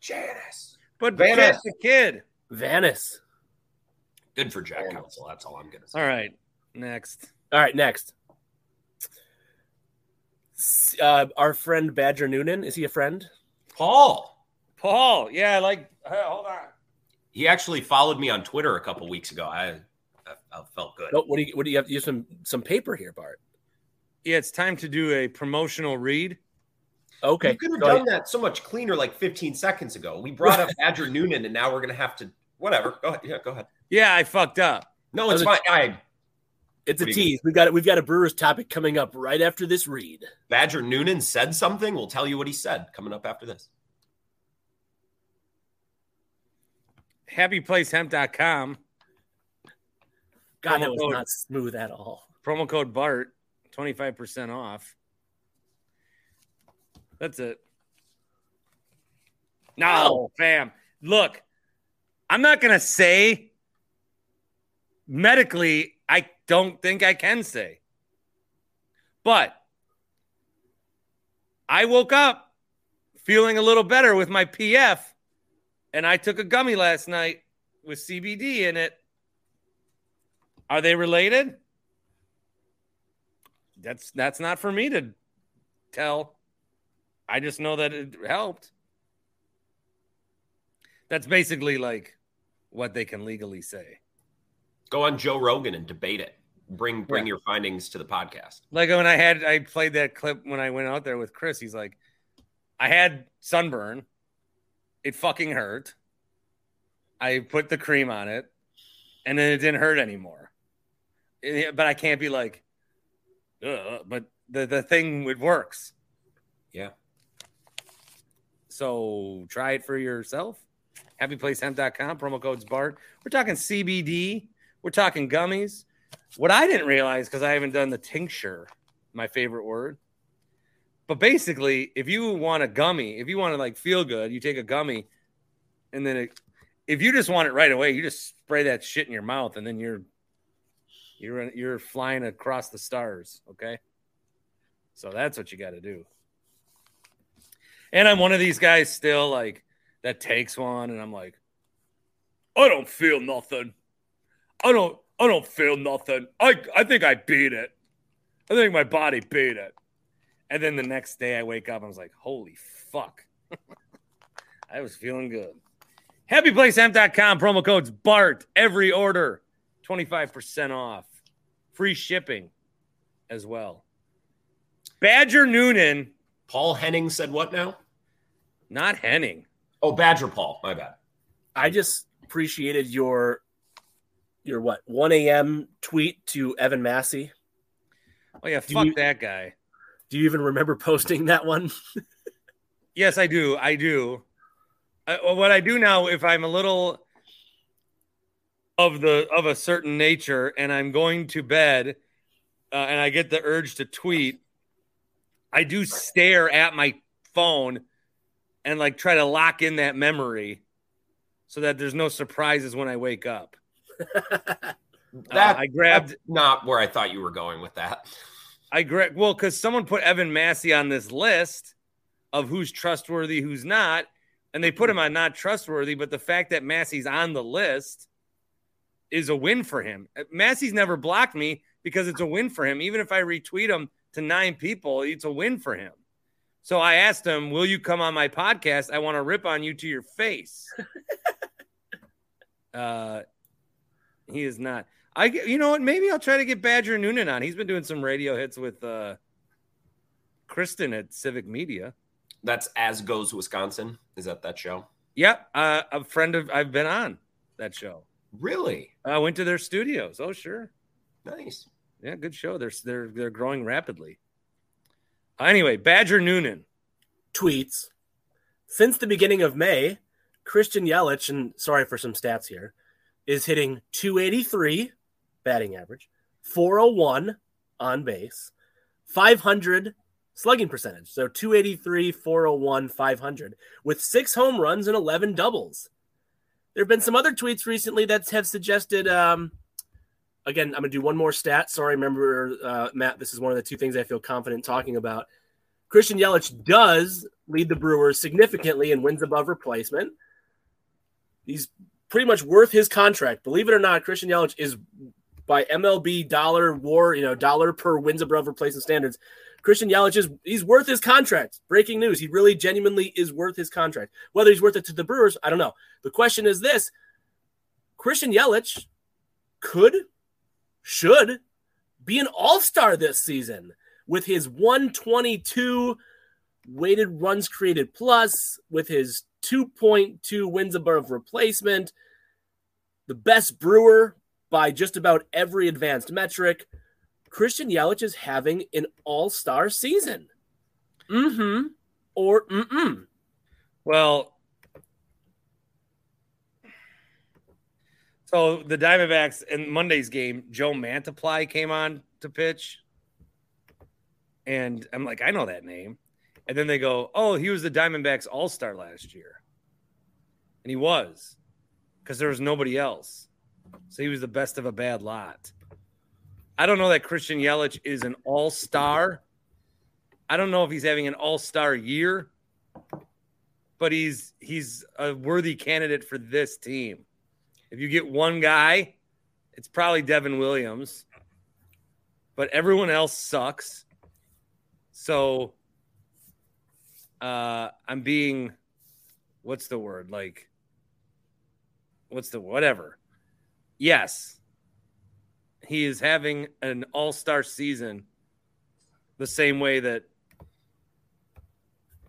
S5: janice
S2: but
S5: Janice,
S2: the kid.
S4: Vanis.
S5: Good for jack counsell that's all i'm gonna say
S2: All right, next.
S4: All right, next. Uh, our friend Badger Noonan. Is he a friend?
S5: paul
S2: Paul, yeah, like. Hey, hold on.
S5: he actually followed me on twitter a couple weeks ago i i, I felt good
S4: Oh, what do you what do you have? You have some some paper here, Bart.
S2: Yeah, it's time to do a promotional read.
S4: Okay.
S5: you could have
S4: go
S5: done
S4: ahead.
S5: that so much cleaner like 15 seconds ago we brought up *laughs* badger noonan and now we're gonna have to whatever go ahead yeah go ahead
S2: Yeah, I fucked up.
S5: no it's fine i
S4: It's a
S5: What do you
S4: tease. We've got we've got a Brewers topic coming up right after this read.
S5: Badger Noonan said something. We'll tell you what he said coming up after this.
S2: HappyPlaceHemp.com.
S4: God,
S2: Promo
S4: that was
S2: code.
S4: not smooth at all.
S2: Promo code BART, 25% off. That's it. No, fam. Look, I'm not going to say medically, I don't think I can say. But I woke up feeling a little better with my PF, and I took a gummy last night with CBD in it. Are they related? That's that's not for me to tell. I just know that it helped. That's basically like what they can legally say.
S5: Go on Joe Rogan and debate it. Bring bring
S2: Yeah.
S5: your findings to the podcast.
S2: Like when I had I played that clip when I went out there with Chris, he's like, I had sunburn. It fucking hurt. I put the cream on it, and then it didn't hurt anymore. It- but I can't be like, but the the thing it works.
S5: Yeah.
S2: So try it for yourself. HappyPlaceHemp.com, promo codes BART. We're talking CBD. We're talking gummies. What I didn't realize, because I haven't done the tincture, my favorite word. But basically, if you want a gummy, if you want to like feel good, you take a gummy, and then it, if you just want it right away, you just spray that shit in your mouth, and then you're you're you're flying across the stars. Okay, so that's what you got to do. And I'm one of these guys still like that takes one, and I'm like, I don't feel nothing. I don't. I don't feel nothing. I I think I beat it. I think my body beat it. And then the next day I wake up, I was like, holy fuck. *laughs* I was feeling good. HappyPlaceHemp.com, promo codes BART, every order, 25% off. Free shipping as well. Badger Noonan,
S5: Paul Henning said what now?
S2: not Henning.
S5: Oh, Badger Paul. My bad.
S4: I just appreciated your your what 1 a.m. tweet to Evan Massey.
S2: Oh, yeah,
S4: Do
S2: fuck
S4: you-
S2: that guy.
S4: Do you even remember posting that one? *laughs*
S2: Yes, I do. I do. I, well, what I do now, if I'm a little of the of a certain nature, and I'm going to bed, uh, and I get the urge to tweet, I do stare at my phone and like try to lock in that memory, so that there's no surprises when I wake up. *laughs* Uh,
S5: That
S2: I grabbed
S5: that's not where I thought you were going with that.
S2: I gra- well because someone put Evan Massey on this list of who's trustworthy, who's not, and they put him on not trustworthy. But the fact that Massey's on the list is a win for him. Uh, Massey's never blocked me because it's a win for him. Even if I retweet him to nine people, it's a win for him. So I asked him, "Will you come on my podcast? I want to rip on you to your face." *laughs* uh, he is not. I, you know what? Maybe I'll try to get Badger Noonan on. He's been doing some radio hits with uh, Kristen at Civic Media.
S5: That's as goes Wisconsin. Is that that show?
S2: Yep, uh, a friend of I've been on that show.
S5: Really
S2: I went to their studios. Oh, sure,
S5: nice.
S2: yeah, good show. They're they're they're growing rapidly. Anyway, Badger Noonan.
S4: tweets since the beginning of May, Christian Yelich, and sorry for some stats here, is hitting 283 batting average, 401 on base, 500 slugging percentage. So 283, 401, 500 with six home runs and 11 doubles. There have been some other tweets recently that have suggested. Um, again, I'm going to do one more stat. Sorry, remember, uh, Matt, this is one of the two things I feel confident talking about. Christian Yelich does lead the Brewers significantly in wins above replacement. He's pretty much worth his contract. Believe it or not, Christian Yelich is by MLB dollar war, you know, dollar per wins above replacement standards. Christian Yelich is he's worth his contract. Breaking news. He really genuinely is worth his contract. Whether he's worth it to the Brewers, I don't know. The question is this Christian Yelich could, should be an all-star this season with his 122 weighted runs created plus, with his 2.2 wins above replacement, the best brewer by just about every advanced metric. Christian Yelich is having an all-star season. Mm-hmm. Or mm-mm.
S2: Well, so the Diamondbacks in Monday's game, Joe Mantiply came on to pitch. And I'm like, I know that name. And then they go, Oh, he was the Diamondbacks All Star last year. And he was because there was nobody else. So he was the best of a bad lot. I don't know that Christian Yelich is an all star. I don't know if he's having an all star year but he's he's a worthy candidate for this team. If you get one guy, it's probably Devin Williams, but everyone else sucks. So uh, I'm being, what's the word? Like, what's the whatever? Yes, he is having an all star season the same way that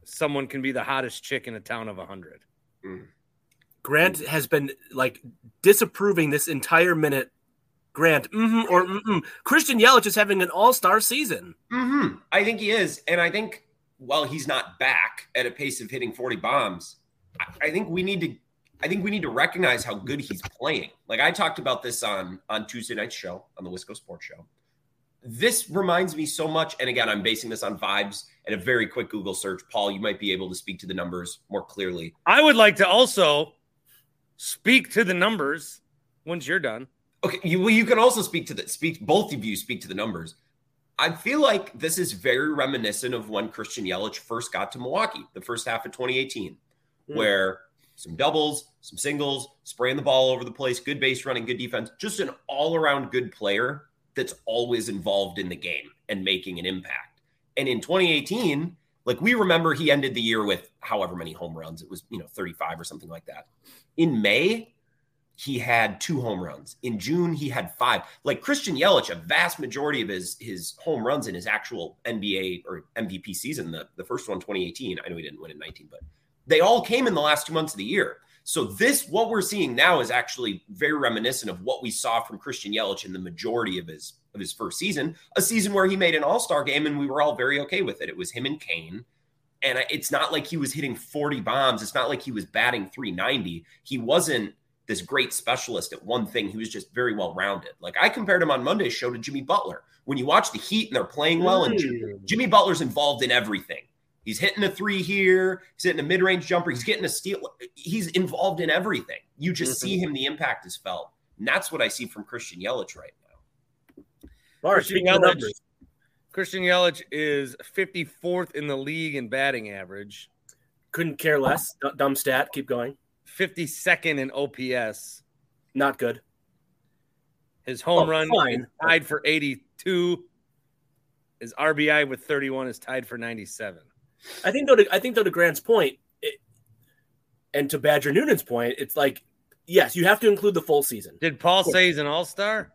S2: someone can be the hottest chick in a town of 100.
S4: Grant has been like disapproving this entire minute. Grant, mm-hmm, or mm-mm. Christian Yelich is having an all-star season.
S5: Mm-hmm. I think he is, and I think while he's not back at a pace of hitting 40 bombs, I, I think we need to. I think we need to recognize how good he's playing. Like I talked about this on on Tuesday night's show on the Wisco Sports Show. This reminds me so much, and again, I'm basing this on vibes and a very quick Google search. Paul, you might be able to speak to the numbers more clearly.
S2: I would like to also speak to the numbers once you're done.
S5: Okay, you well, you can also speak to the speak. Both of you speak to the numbers. I feel like this is very reminiscent of when Christian Yelich first got to Milwaukee, the first half of 2018,
S4: Hmm.
S5: where some doubles, some singles, spraying the ball over the place, good base running, good defense, just an all around good player that's always involved in the game and making an impact. And in 2018, like we remember he ended the year with however many home runs, it was, you know, 35 or something like that. In May, he had two home runs. In June, he had five. Like Christian Yelich, a vast majority of his his home runs in his actual NBA or MVP season, the, the first one, 2018. I know he didn't win in 19, but they all came in the last two months of the year. So this, what we're seeing now, is actually very reminiscent of what we saw from Christian Yelich in the majority of his of his first season, a season where he made an All Star game, and we were all very okay with it. It was him and Cain, and it's not like he was hitting 40 bombs. It's not like he was batting 390. He wasn't this great specialist at one thing. He was just very well rounded. Like I compared him on Monday's show to Jimmy Butler. When you watch the Heat and they're playing well, and Jimmy, mm. Jimmy Butler's involved in everything. He's hitting a three here. He's hitting a mid range jumper. He's getting a steal. He's involved in everything. You just mm-hmm. see him. The impact is felt. And that's what I see from Christian Yelich right now.
S2: Christian
S4: speak to the
S2: Yelich. Christian Yelich is 54th in the league in batting average,
S4: Couldn't care less. D- dumb stat. Keep going.
S2: 52nd in OPS.
S4: Not good.
S2: His home
S4: Oh,
S2: run
S4: fine.
S2: is tied for 82. His RBI with 31 is tied for 97.
S4: I think though. To, I think though to Grant's point, it, and to Badger Noonan's point, it's like yes, you have to include the full season.
S2: Did Paul say he's an all star?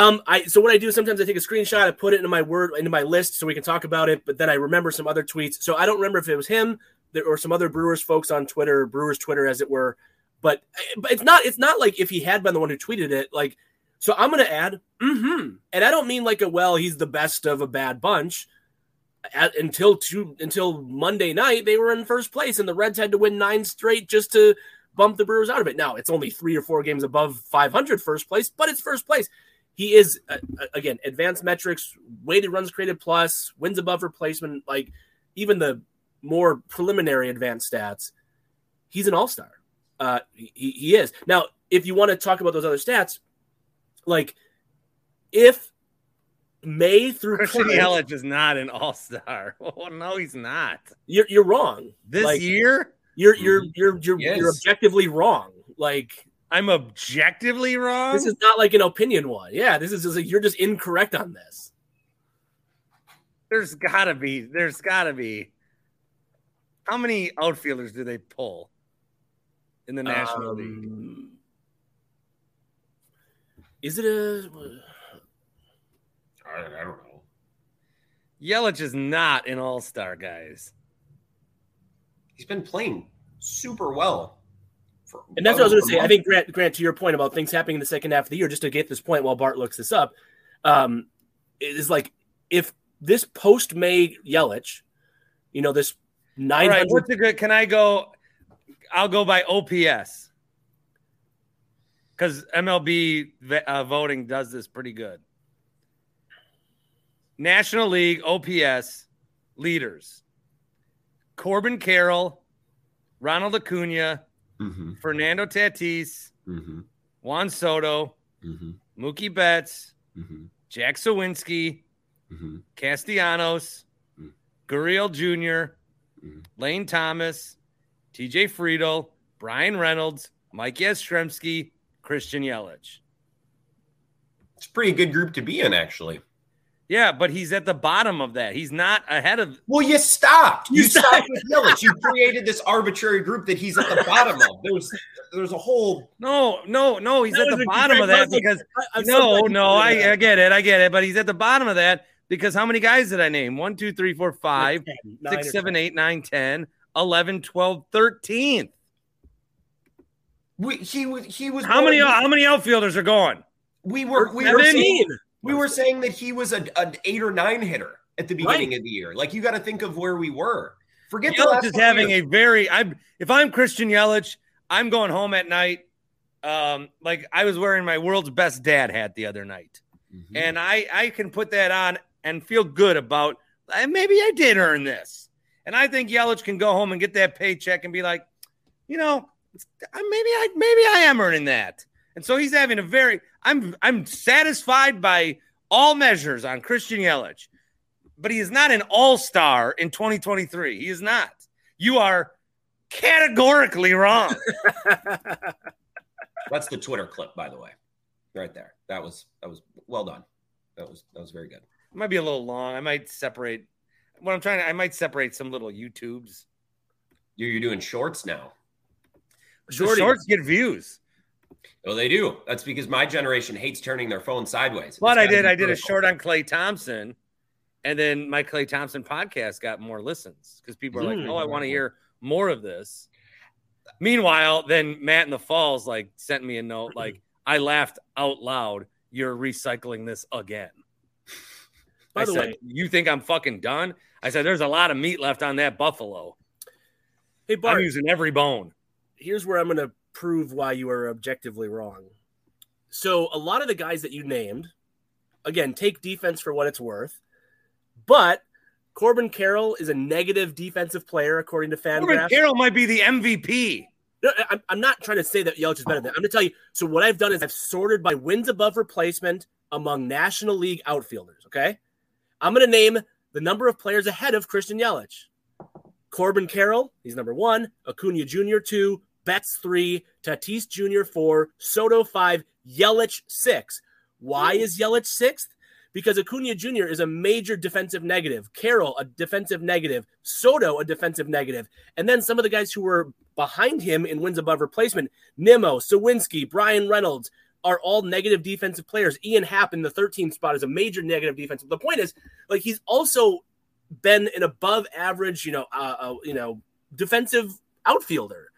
S4: Um, I so what I do sometimes I take a screenshot, I put it into my word into my list so we can talk about it, but then I remember some other tweets. So I don't remember if it was him or some other Brewers folks on Twitter, Brewers Twitter as it were. But but it's not it's not like if he had been the one who tweeted it, like so I'm gonna add mm-hmm. And I don't mean like a well, he's the best of a bad bunch. At, until two until Monday night, they were in first place, and the Reds had to win nine straight just to bump the Brewers out of it. Now it's only three or four games above 500 first place, but it's first place. He is uh, uh, again advanced metrics, weighted runs created plus, wins above replacement, like even the more preliminary advanced stats. He's an all star. Uh, he, he is now. If you want to talk about those other stats, like if May through
S2: Christian
S4: current-
S2: Yelich is not an all star. Oh, *laughs* no, he's not.
S4: you're you're wrong.
S2: This
S4: Like,
S2: year,
S4: You're you're you're you're,
S5: Yes.
S4: you're objectively wrong. Like
S2: I'm objectively wrong.
S4: this is not like an opinion one. Yeah, this is just like you're just incorrect on this.
S2: there's gotta be. There's gotta be. How many outfielders do they pull in the National League?
S4: Um, Is it a
S5: I, I don't know.
S2: Yelich is not an all star, guys.
S5: He's been playing super well. For
S4: and that's what I was going to say.
S5: over a
S4: I think Grant, Grant, to your point about things happening in the second half of the year, just to get this point while Bart looks this up, um, it is like if this post May Yelich, you know, this
S2: All
S4: nine
S2: right, what's the good? Can I go? I'll go by OPS because MLB uh, voting does this pretty good. National League OPS leaders: Corbin Carroll, Ronald Acuna,
S5: Mhm,
S2: Fernando Tatis,
S5: mhm,
S2: Juan Soto,
S5: mhm,
S2: Mookie Betts,
S5: mhm,
S2: Jack Suwinski,
S5: mhm,
S2: Castellanos,
S5: Mm.
S2: Gurriel Jr.,
S5: Mm.
S2: Lane Thomas, TJ Friedl, Bryan Reynolds, Mike Yastrzemski, Christian Yelich.
S5: It's a pretty good group to be in, actually.
S2: Yeah, but he's at the bottom of that. He's not ahead of.
S5: Well, you stopped. You,
S4: You
S5: stopped with Yelich. You created this arbitrary group that he's at the bottom of. There's there's a whole
S2: No, no, no. He's
S4: That
S2: at the bottom of that
S4: puzzle.
S2: because
S4: I- I'm so
S2: no, no. I,
S4: that.
S2: I get it. I get it. But he's at the bottom of that Because how many guys did I name? One, two, three, four, five,
S4: Like 10, nine
S2: six, seven, eight, nine, 10, 11, 12, 13.
S5: We, he was he was
S2: How many
S5: going-
S2: how many outfielders are gone?
S5: we were we were
S2: Seven.
S5: saying, we were saying that he was a, an eight or nine hitter at the beginning of the year. Like you got to think of where we were. Forget the
S2: Yelich
S5: last
S2: is having
S5: years.
S2: a very I'm if I'm Christian Yelich, I'm going home at night. Um, like I was wearing my world's best dad hat the other night.
S5: Mhm.
S2: And I I can put that on and feel good about "Uh, maybe I did earn this. And I think Yelich can go home and get that paycheck and be like, you know, maybe I maybe I am earning that. And so he's having a very I'm I'm satisfied by all measures on Christian Yelich. But he is not an all-star in 2023. He is not. You are categorically wrong. *laughs*
S5: That's the Twitter clip, by the way, right there. That was that was well done. That was that was very good.
S2: It might be a little long. I might separate what I'm trying to I might separate some little YouTubes.
S5: You're, you're doing shorts now.
S2: The shorts get views.
S5: Oh, they do. That's because my generation hates turning their phone sideways.
S2: But I did I did a short on Klay Thompson, and then my Klay Thompson podcast got more listens because people are like,
S4: Mm.
S2: "Oh, I want to hear more of this." Meanwhile, then Matt in the Falls like sent me a note like, "I laughed out loud. You're recycling this again."
S4: By *laughs*
S2: I
S4: the
S2: said,
S4: way,
S2: "You think I'm fucking done?" I said, "There's a lot of meat left on that buffalo.
S4: hey
S2: I'm using every bone."
S4: here's where I'm going to prove why you are objectively wrong. So a lot of the guys that you named, again, take defense for what it's worth, but Corbin Carroll is a negative defensive player according to
S2: Corbin
S4: Fangraphs.
S2: Carroll might be the MVP.
S4: No, I'm, I'm not trying to say that Yelich is better than. I'm going to tell you. So what I've done is I've sorted by wins above replacement among National League outfielders. Okay, I'm going to name the number of players ahead of Christian Yelich. Corbin Carroll, he's number one. Acuna Jr. two. Betts three. Tatis Jr. four. Soto five. Yelich six. Why is Yelich sixth? Because Acuna Jr. is a major defensive negative. Carroll a defensive negative. Soto a defensive negative. And then some of the guys who were behind him in wins above replacement, Nimmo, Suwinski, Bryan Reynolds, are all negative defensive players. Ian Happ in the 13th spot is a major negative defensive. The point is, like, he's also been an above average, you know, uh, uh, you know, defensive outfielder,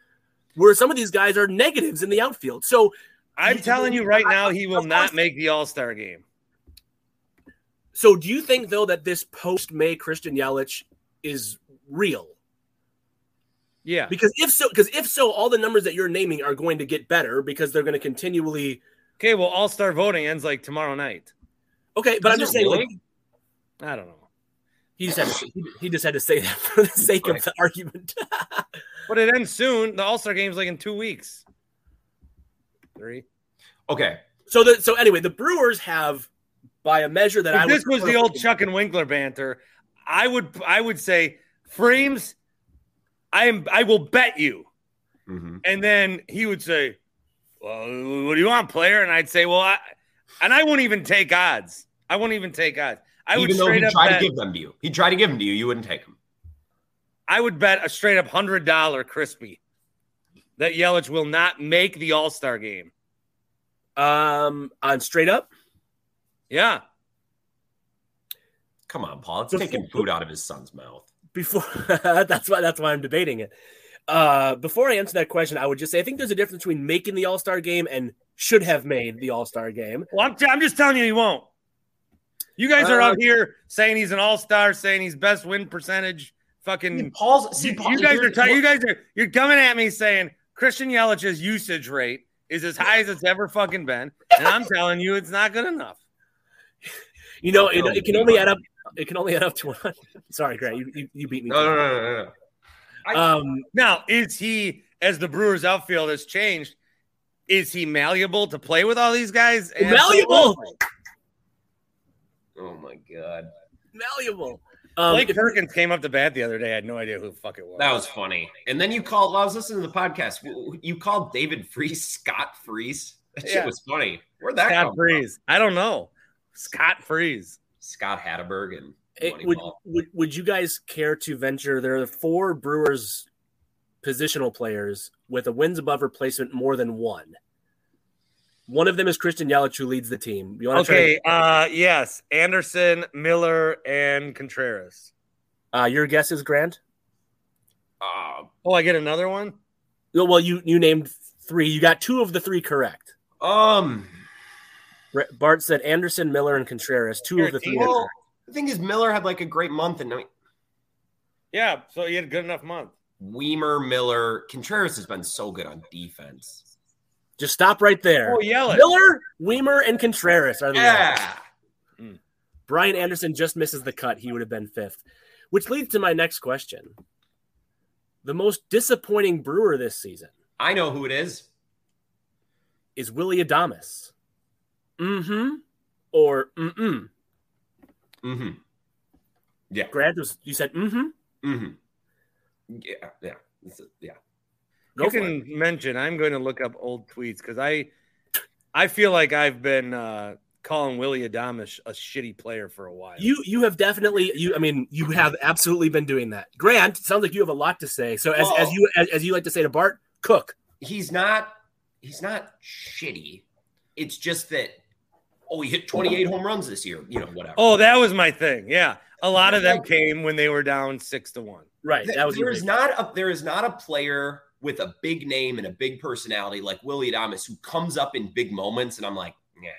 S4: where some of these guys are negatives in the outfield. So,
S2: I'm telling you right now, he will not make the All Star game.
S4: so do you think though that this post May Christian Yelich is real?
S2: Yeah.
S4: Because if so, because if so, all the numbers that you're naming are going to get better because they're going to continually.
S2: Okay. Well, All Star voting ends like tomorrow night.
S4: Okay, but
S5: Is
S4: I'm just saying, like.
S2: I don't know.
S4: he just had to, he, he just had to say that for the sake of the argument. *laughs*
S2: But it ends soon. The All Star game's like in two weeks. Three.
S5: Okay.
S4: so the so anyway, the Brewers have, by a measure that I
S2: this was the old Chuck and Winkler banter, I would I would say Frames. I am. I will bet you.
S5: Mhm.
S2: And then he would say, "Well, what do you want, player?" And I'd say, "Well, I," and I wouldn't even take odds. I wouldn't even take odds. I would
S5: Even though he
S2: up
S5: tried
S2: bet,
S5: to give them to you, he tried to give them to you. You wouldn't take them.
S2: I would bet a straight up hundred dollar crispy that Yelich will not make the All Star game.
S4: um on straight up.
S2: Yeah,
S5: Come on, Paul. It's
S4: Before-
S5: taking food out of his son's mouth.
S4: before *laughs* that's why that's why I'm debating it. Uh, before I answer that question, I would just say I think there's a difference between making the All Star game and should have made the All Star game.
S2: well, I'm, I'm just telling you, he won't. You guys are
S4: Uh,
S2: out here saying he's an All Star, saying he's best win percentage. Fucking,
S5: Paul's see,
S2: you,
S5: Paul,
S2: you guys are
S5: here's-
S2: you guys are you're coming at me saying Christian Yelich's usage rate is as high as it's ever fucking been, and I'm telling you, it's not good enough.
S4: You know, it, it can only add up. It can only add up to one. Sorry, Grant, you, you, you beat me.
S5: No, no, no, no, no. I-
S4: Um,
S2: Now, is he, as the Brewers outfield has changed, is he malleable to play with all these guys?
S4: Malleable!
S5: Oh my god,
S4: malleable. Um,
S2: Blake
S4: if-
S2: Perkins came up to bat the other day. I had no idea who the fuck it was.
S5: that was funny. And then you called. I was listening to the podcast. You called David Freese Scott Freeze. That shit was funny. Where'd that come
S2: Scott
S5: from?
S2: Freeze. I don't know. Scott Freeze.
S5: Scott Hatteberg and
S4: it- would, would would you guys care to venture? There are four Brewers positional players with a wins above replacement more than one. One of them is Christian Yelich, who leads the team. You want to
S2: Okay. Uh, yes, Anderson, Miller, and Contreras.
S4: Uh, your guess is Grant.
S5: Uh,
S2: Oh, I get another one.
S4: Well, you you named three. You got two of the three correct.
S5: um,
S4: Bart said Anderson, Miller, and Contreras. Two of the three. are
S5: well, the thing is, Miller had like a great month, and I mean,
S2: Yeah, so he had a good enough month.
S5: Wiemer, Miller, Contreras has been so good on defense.
S4: Just stop right there.
S2: Oh, Yelich.
S4: Miller, Wiemer, and Contreras are the
S5: Yeah,
S4: Brian Anderson just misses the cut. He would have been fifth, which leads to my next question. The most disappointing Brewer this season
S5: I know who it is.
S4: is Willy Adames. Mm-hmm. Or mm-mm.
S5: Mm-hmm. Yeah.
S4: Grant was you said mm-hmm.
S5: Mm-hmm. Yeah. Yeah. Yeah.
S4: Go
S2: you
S4: for
S2: can mention. I'm going to look up old tweets because I, I feel like I've been uh, calling Willy Adames a shitty player for a while.
S4: You you have definitely you I mean you have absolutely been doing that. Grant, sounds like you have a lot to say. So as, as you as, as you like to say to Bart, cook.
S5: He's not. He's not shitty. It's just that. Oh, he hit 28 home runs this year. You know, whatever.
S2: Oh, that was my thing. Yeah, a lot of them came when they were down six to one.
S4: Right. That was your
S5: there is not a there is not a player with a big name and a big personality like Willy Adames who comes up in big moments and I'm like, yeah.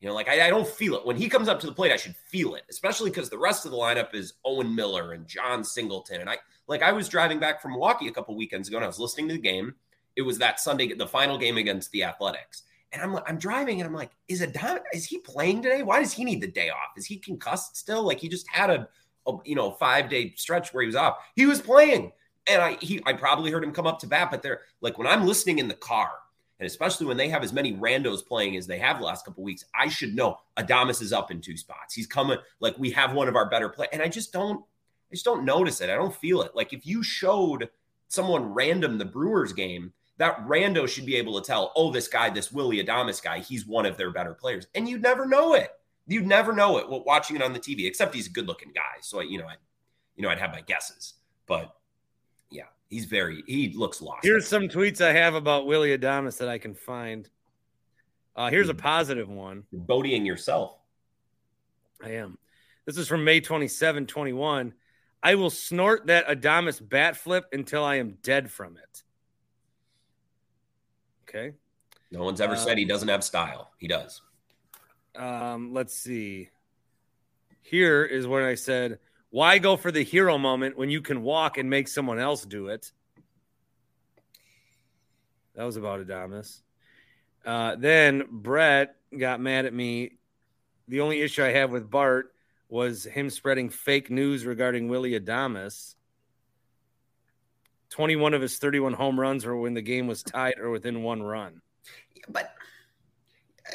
S5: You know, like I, I don't feel it. When he comes up to the plate, I should feel it, especially because the rest of the lineup is Owen Miller and Jon Singleton. And I like I was driving back from Milwaukee a couple weekends ago and I was listening to the game. It was that Sunday, the final game against the Athletics. And I'm I'm driving and I'm like, is Adam is he playing today? Why does he need the day off? Is he concussed still? Like he just had a, a you know five day stretch where he was off. He was playing, and I he I probably heard him come up to bat. But they're like when I'm listening in the car, and especially when they have as many randos playing as they have the last couple weeks, I should know Adames is up in two spots. He's coming like we have one of our better play, and I just don't I just don't notice it. I don't feel it. Like if you showed someone random the Brewers game that rando should be able to tell, oh, this guy, this Willy Adames guy, he's one of their better players. And you'd never know it. You'd never know it watching it on the TV, except he's a good looking guy. So, you know, I, you know, I'd have my guesses. But he's very, he looks lost.
S2: Here's some tweets I have about Willy Adames that I can find. Uh, here's a
S5: Hmm.
S2: positive one.
S5: You're bodying yourself.
S2: I am. This is from May 27, 21. I will snort that Adames bat flip until I am dead from it. Okay.
S5: No one's ever
S2: Uh,
S5: said he doesn't have style. He does.
S2: Um, let's see. Here is when I said, why go for the hero moment when you can walk and make someone else do it? That was about Adames. Uh, then Brett got mad at me. The only issue I have with Bart was him spreading fake news regarding Willy Adames. 21 of his 31 home runs were when the game was tied or within one run.
S5: But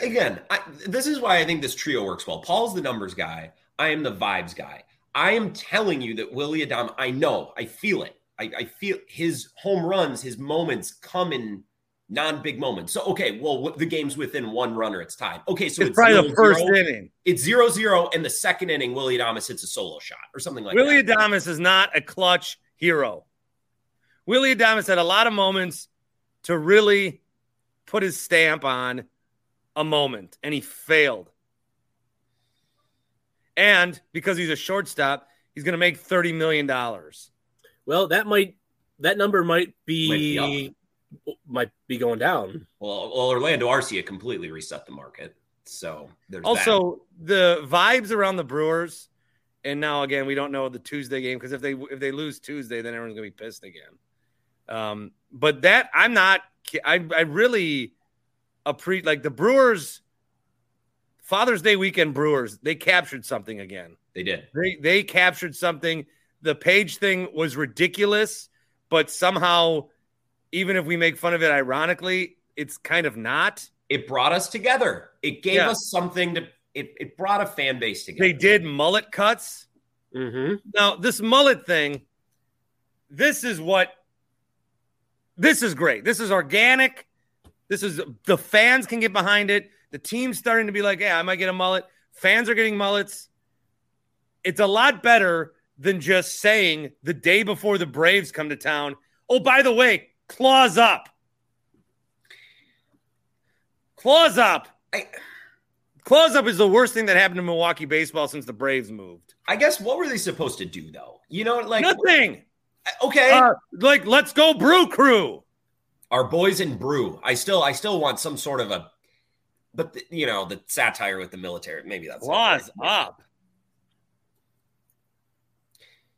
S5: again, I, this is why I think this trio works well. Paul's the numbers guy. I am the vibes guy. I am telling you that Willie Adam, I know, I feel it. I, I feel his home runs, his moments come in non-big moments. So okay, well, the game's within one runner, it's tied. Okay, so
S2: It's,
S5: it's,
S2: probably the first
S5: zero.
S2: inning.
S5: It's zero zero, and the second inning, Willy Adames hits a solo shot or something like
S2: Willie
S5: that.
S2: Willy Adames is not a clutch hero. Willy Adames had a lot of moments to really put his stamp on a moment, and he failed. And because he's a shortstop, he's going to make $30 million.
S4: Well, that might that number might be
S5: Might be
S4: might be going down.
S5: Well, well, Orlando Arcia completely reset the market. So there's that.
S2: Also, the vibes around the Brewers, and now again, we don't know the Tuesday game because if they if they lose Tuesday, then everyone's gonna be pissed again. Um, but that I'm not. I I really appreciate like the Brewers. Father's Day weekend Brewers, they captured something again.
S5: they did.
S2: They they captured something. The page thing was ridiculous, but somehow, even if we make fun of it ironically, it's kind of not.
S5: It brought us together. It gave
S2: Yeah.
S5: us something to. It, it brought a fan base together.
S2: They did mullet cuts.
S4: Mm-hmm.
S2: Now, this mullet thing, this is what this is great. This is organic. This is the fans can get behind it. The team's starting to be like, yeah, I might get a mullet. Fans are getting mullets. It's a lot better than just saying the day before the Braves come to town, oh, by the way, claws up. Claws up.
S5: I,
S2: Claws up is the worst thing that happened to Milwaukee baseball since the Braves moved.
S5: I guess what were they supposed to do though? You know, like
S2: Nothing.
S5: okay,
S2: Uh, like, let's go, Brew Crew.
S5: our boys in brew. I still, I still want some sort of a, but the, you know, the satire with the military. Maybe that's not
S2: Claws
S5: right.
S2: up.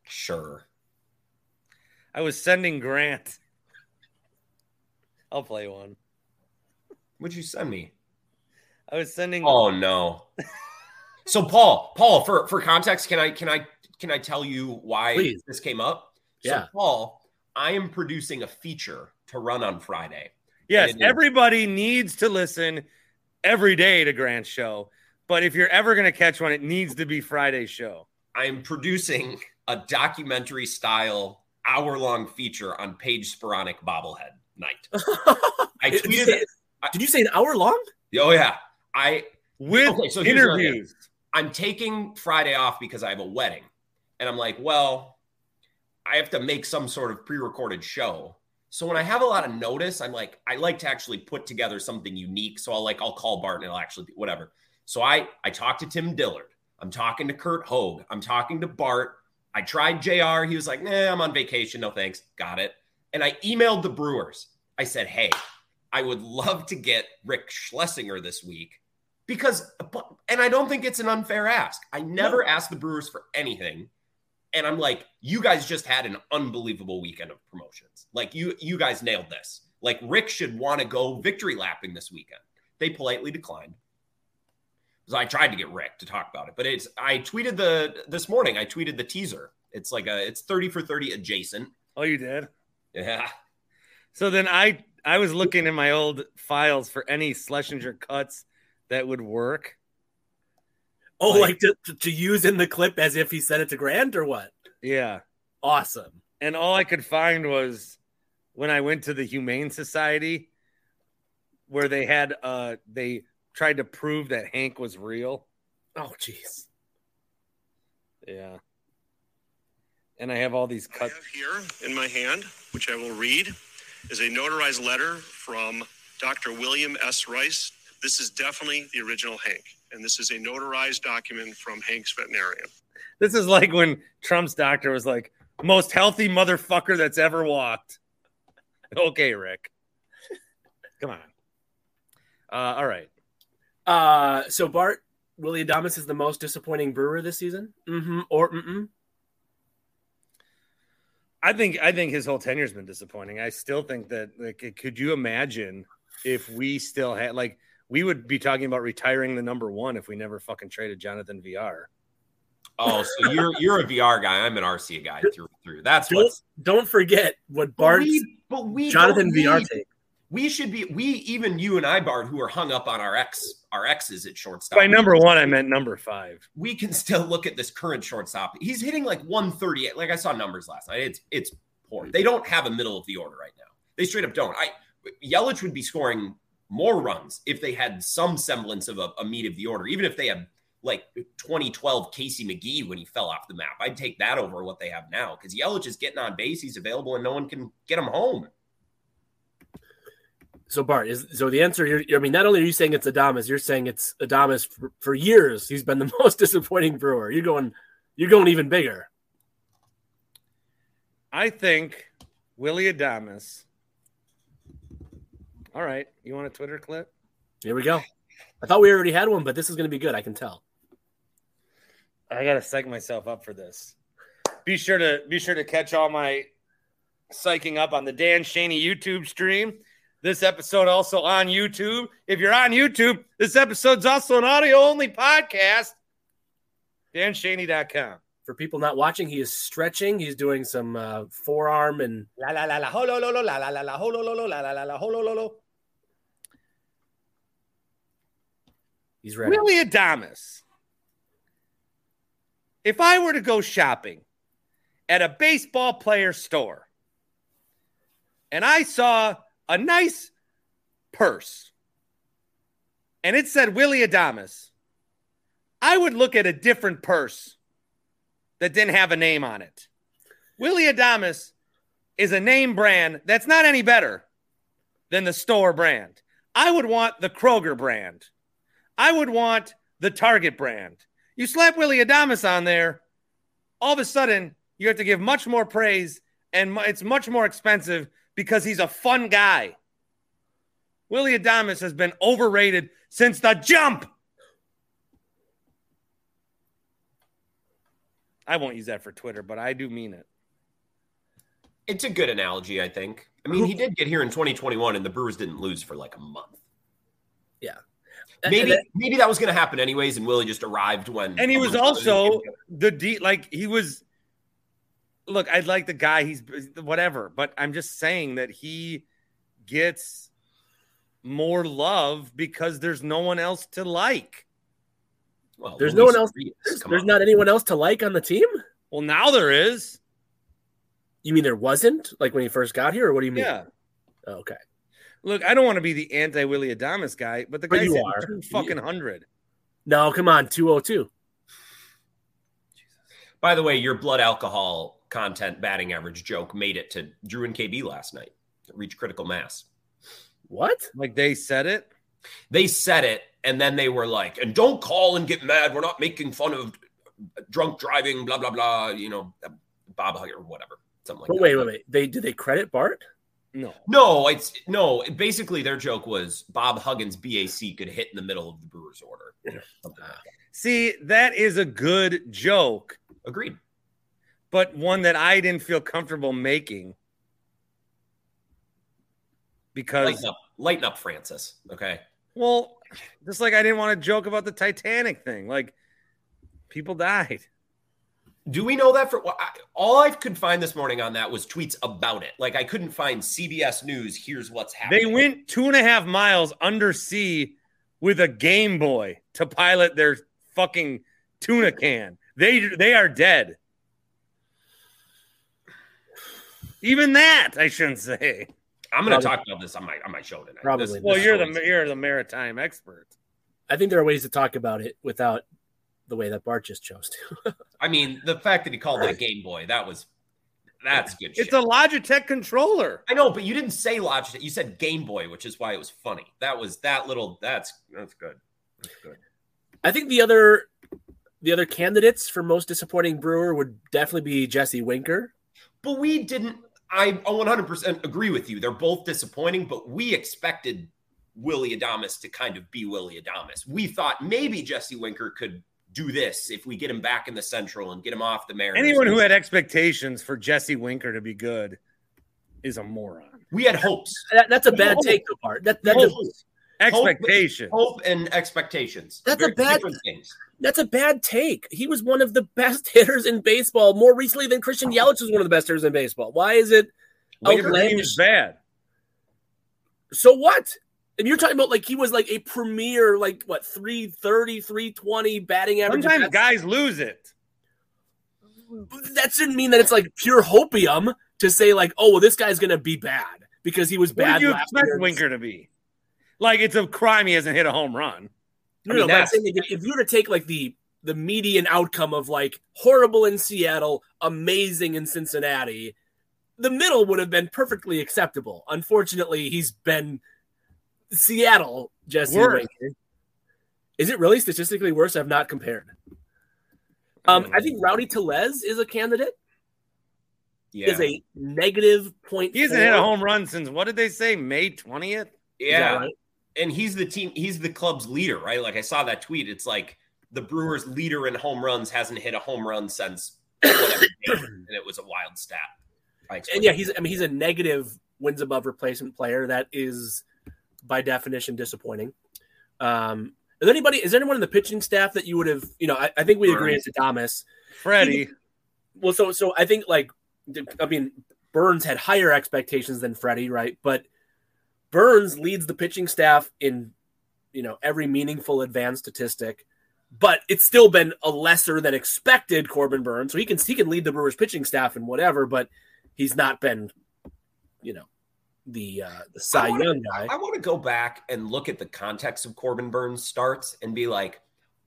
S5: Sure.
S2: I was sending Grant. I'll play one.
S5: What'd you send me?
S2: I was sending.
S5: Oh no. so Paul, Paul, for for context, can I can I can I tell you why
S4: Please.
S5: this came up? So
S4: Yeah.
S5: Paul, I am producing a feature to run on Friday.
S2: yes,
S5: it is-
S2: everybody needs to listen every day to Grant's show. But if you're ever going to catch one, it needs to be Friday's show.
S5: I am producing a documentary style hour long feature on Paige Sporonic bobblehead night. *laughs* I
S4: Did you
S5: tweeted
S4: say-
S5: it.
S4: Did you say an hour long?
S5: Oh yeah. I
S2: With
S5: Okay, so here's what I did.
S2: interviews.
S5: I'm taking Friday off because I have a wedding. And I'm like, well, I have to make some sort of pre-recorded show. So when I have a lot of notice, I'm like, I like to actually put together something unique. So I'll like, I'll call Bart and it'll actually be whatever. So I I talked to Tim Dillard. I'm talking to Kurt Hogue. I'm talking to Bart. I tried JR. He was like, nah, I'm on vacation. No thanks. Got it. And I emailed the Brewers. I said, hey, I would love to get Rick Schlesinger this week because, and I don't think it's an unfair ask. I never asked the Brewers for anything. And I'm like, you guys just had an unbelievable weekend of promotions. Like you, you guys nailed this. Like Rick should want to go victory lapping this weekend. They politely declined. So I tried to get Rick to talk about it, but it's I tweeted the this morning. I tweeted the teaser. It's like a it's thirty for thirty adjacent.
S2: Oh, you did?
S5: Yeah,
S2: So then I I was looking in my old files for any Schlesinger cuts that would work.
S4: Oh,
S2: Like-
S4: like, to, to, to use in the clip as if he said it to Grant or what?
S2: Yeah.
S4: Awesome.
S2: And all I could find was when I went to the Humane Society where they had uh they tried to prove that Hank was real.
S4: Oh, jeez.
S2: Yeah. And I have all these
S6: I
S2: cuts.
S6: have here in my hand, which I will read, is a notarized letter from Dr. William S. Rice. This is definitely the original Hank, and this is a notarized document from Hank's veterinarian.
S2: This is like when Trump's doctor was like, most healthy motherfucker that's ever walked. *laughs* Okay, Rick. Come on. Uh, all right.
S4: Uh, so Bart Willy Adames is the most disappointing brewer this season. Mm-hmm. Or mm-mm.
S2: I think I think his whole tenure's been disappointing. I still think that like could you imagine if we still had like we would be talking about retiring the number one if we never fucking traded Jonathan Villar.
S5: Oh, so you're you're a Villar guy. I'm an Arcia guy through through. That's
S4: Don't
S5: what's
S4: don't forget what
S5: but but we
S4: Jonathan
S5: don't
S4: VR
S5: need-
S4: take.
S5: We should be we even you and I, Bart, who are hung up on our ex our exes at shortstop.
S2: By number one, I meant number five.
S5: we can still look at this current shortstop. He's hitting like 138. Like I saw numbers last night. It's it's poor. They don't have a middle of the order right now. They straight up don't. I Yelich would be scoring more runs if they had some semblance of a, a meat of the order, even if they had like 2012 Casey McGehee when he fell off the map. I'd take that over what they have now because Yelich is getting on base. He's available and no one can get him home.
S4: So Bart is so the answer. You're, I mean, not only are you saying it's Adames, you're saying it's Adames for, for years. He's been the *laughs* most disappointing brewer. You're going, you're going even bigger.
S2: I think Willy Adames. All right, you want a Twitter clip?
S4: Here we go. I thought we already had one, but this is going to be good. I can tell.
S2: I gotta psych myself up for this. Be sure to be sure to catch all my psyching up on the Dan Shaney YouTube stream. This episode also on YouTube. If you're on YouTube, this episode's also an audio only podcast. DanShaney.com.
S4: For people not watching, he is stretching. He's doing some uh, forearm and
S2: La la la la ho lo lo lo la la la la ho lo lo lo la la la la ho lo lo lo.
S4: He's ready.
S2: Willy Adames. If I were to go shopping at a baseball player store and I saw a nice purse and it said Willy Adames, I would look at a different purse that didn't have a name on it. Willy Adames is a name brand that's not any better than the store brand. I would want the Kroger brand. I would want the Target brand. You slap Willy Adames on there, all of a sudden you have to give much more praise and it's much more expensive because he's a fun guy. Willy Adames has been overrated since the jump. I won't use that for Twitter, but I do mean it.
S5: It's a good analogy, I think. I mean, he did get here in 2021, and the Brewers didn't lose for like a month.
S4: Yeah.
S5: Maybe
S4: And-
S5: maybe that was going to happen anyways, and Willy just arrived when.
S2: And he was also the D like he was look, I'd like the guy, he's whatever, but I'm just saying that he gets more love because there's no one else to like.
S5: Well,
S4: There's
S5: Luis
S4: no one else- There's, there's
S5: on.
S4: not anyone else to like on the team.
S2: Well, now there is.
S4: You mean there wasn't like when he first got here, or what do you mean?
S2: Yeah.
S4: Oh, okay. Look,
S2: Look, I don't want to be the anti Willy Adames guy, but the
S4: But
S2: guy's
S4: you are.
S2: two fucking hundred.
S4: No, come on, two oh two.
S5: By the way, your blood alcohol content batting average joke made it to Drew and KB last night. Reached critical mass.
S4: What?
S2: Like they said it.
S5: They said it, and then they were like, "And don't call and get mad. We're not making fun of drunk driving. Blah blah blah. You know, Bob Hugger or whatever, something like
S4: But
S5: that."
S4: wait, wait, wait. They did they credit Bart?
S2: No.
S5: No, it's no. Basically, their joke was Bob Huggins' BAC could hit in the middle of the Brewers order. Something like that.
S2: See, that is a good joke,
S5: Agreed.
S2: but one that I didn't feel comfortable making. Because
S5: Lighten up, lighten up, Francis. Okay.
S2: Well, just like I didn't want to joke about the Titanic thing. Like, people died.
S5: Do we know that for well, I- all I could find this morning on that was tweets about it? Like I couldn't find CBS News. Here's what's happening.
S2: They went two and a half miles undersea with a Game Boy to pilot their fucking tuna can. They they are dead. Even that I shouldn't say.
S5: I'm going to talk about this on my on my show tonight.
S4: Probably.
S5: This-
S2: Well,
S5: this
S2: you're the you're the maritime expert.
S4: I think there are ways to talk about it without the way that Bart just chose to. *laughs*
S5: I mean, the fact that he called it a Game Boy, that was that's good.
S2: It's
S5: shit.
S2: a Logitech controller.
S5: I know, but you didn't say Logitech. You said Game Boy, which is why it was funny. That was that little. That's that's good. That's good.
S4: I think the other the other candidates for most disappointing Brewer would definitely be Jesse Winker.
S5: But we didn't. I 100% agree with you. They're both disappointing, but we expected Willy Adames to kind of be Willy Adames. We thought maybe Jesse Winker could do this if we get him back in the Central and get him off the Mariners.
S2: Anyone who had expectations for Jesse Winker to be good is a moron.
S5: we had hopes,
S4: That, that's a bad take, though, Bart. That, that's, a,
S5: hopes,
S2: Expectation.
S5: hope, and expectations.
S4: That's a bad-
S5: things.
S4: that's a bad take. He was one of the best *laughs* hitters in baseball more recently than Christian Yelich was one of the best hitters in baseball. Why is it
S5: Winker
S2: He
S4: outlandish?
S2: was bad.
S4: So what? And you're talking about like he was like a premier, like what, 330, 320 batting average.
S2: Sometimes guys lose it.
S4: that shouldn't mean that it's like pure hopium to say like, oh, well, this guy's gonna be bad because he was
S2: What
S4: bad.
S2: did you expect
S4: year.
S2: Winker to be? Like it's a crime he hasn't hit a home run.
S4: No,
S5: I mean,
S4: no,
S5: that's-
S4: saying if you were to take like the the median outcome of like horrible in Seattle, amazing in Cincinnati, the middle would have been perfectly acceptable. Unfortunately, he's been Seattle, Jesse
S2: Worse.
S4: Is it really statistically worse? I've not compared. Um, I think Rowdy Tellez is a candidate.
S5: Yeah,
S4: Is a negative point.
S2: He hasn't hit a home run since what did they say? May twentieth.
S5: yeah.
S4: right?
S5: and he's the team he's the club's leader right like i saw that tweet it's like the brewers leader in home runs hasn't hit a home run since *coughs* whatever and it was a wild stat I
S4: And yeah, he's I mean he's a negative wins above replacement player. That is by definition disappointing. Um, is anybody is there anyone in the pitching staff that you would have you know I, I think we agree it's Adames,
S2: Freddy.
S4: Well, so so I think like I mean Burnes had higher expectations than Freddie, right? But Burnes leads the pitching staff in you know every meaningful advanced statistic, but it's still been a lesser than expected Corbin Burnes. So he can he can lead the Brewers pitching staff and whatever, but he's not been you know the uh the Cy
S5: I wanna-
S4: Young guy.
S5: I want to go back and look at the context of Corbin Burnes starts and be like,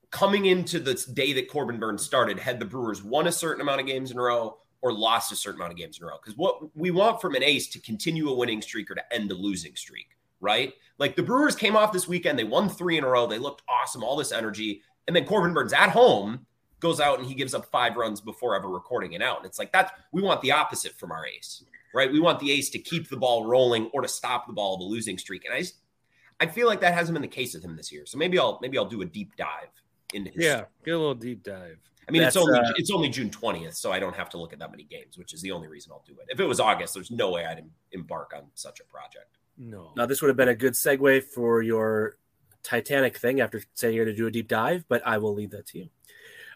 S5: coming into this day that Corbin Burnes started, had the Brewers won a certain amount of games in a row or lost a certain amount of games in a row? Because what we want from an ace to continue a winning streak or to end a losing streak. right? Like the Brewers came off this weekend, they won three in a row, they looked awesome, all this energy, and then Corbin Burnes at home goes out and he gives up five runs before ever recording it out. And it's like that's we want the opposite from our ace, right? We want the ace to keep the ball rolling or to stop the ball of a losing streak. And I just I feel like that hasn't been the case with him this year. So maybe I'll maybe I'll do a deep dive into his
S2: Yeah, get a little deep dive.
S5: I mean, it's only
S4: uh,
S5: it's only June twentieth, so I don't have to look at that many games, which is the only reason I'll do it. If it was August, there's no way I'd em- embark on such a project.
S2: No.
S4: Now, this would have been a good segue for your Titanic thing after saying you're going to do a deep dive, but I will leave that to you.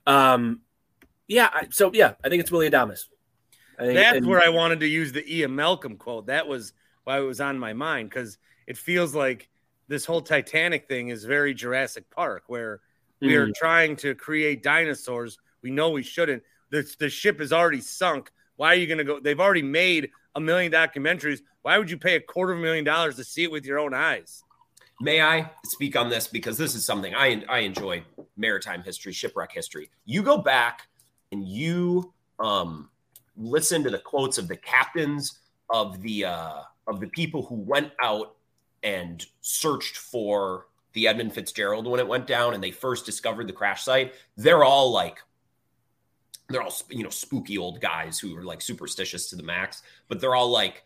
S4: Um, yeah. I, so yeah, I think it's Willy Adames. I think,
S2: That's
S4: and-
S2: where I wanted to use the Ian Malcolm quote. That was why it was on my mind because it feels like this whole Titanic thing is very Jurassic Park, where we are
S4: Mm.
S2: trying to create dinosaurs. We know we shouldn't. The, the ship is already sunk. Why are you going to go? They've already made a million documentaries. Why would you pay a quarter of a million dollars to see it with your own eyes?
S5: May I speak on this because this is something I I enjoy maritime history, shipwreck history. You go back and you um listen to the quotes of the captains of the uh of the people who went out and searched for the Edmund Fitzgerald when it went down and they first discovered the crash site. They're all like they're all you know spooky old guys who are like superstitious to the max, but they're all like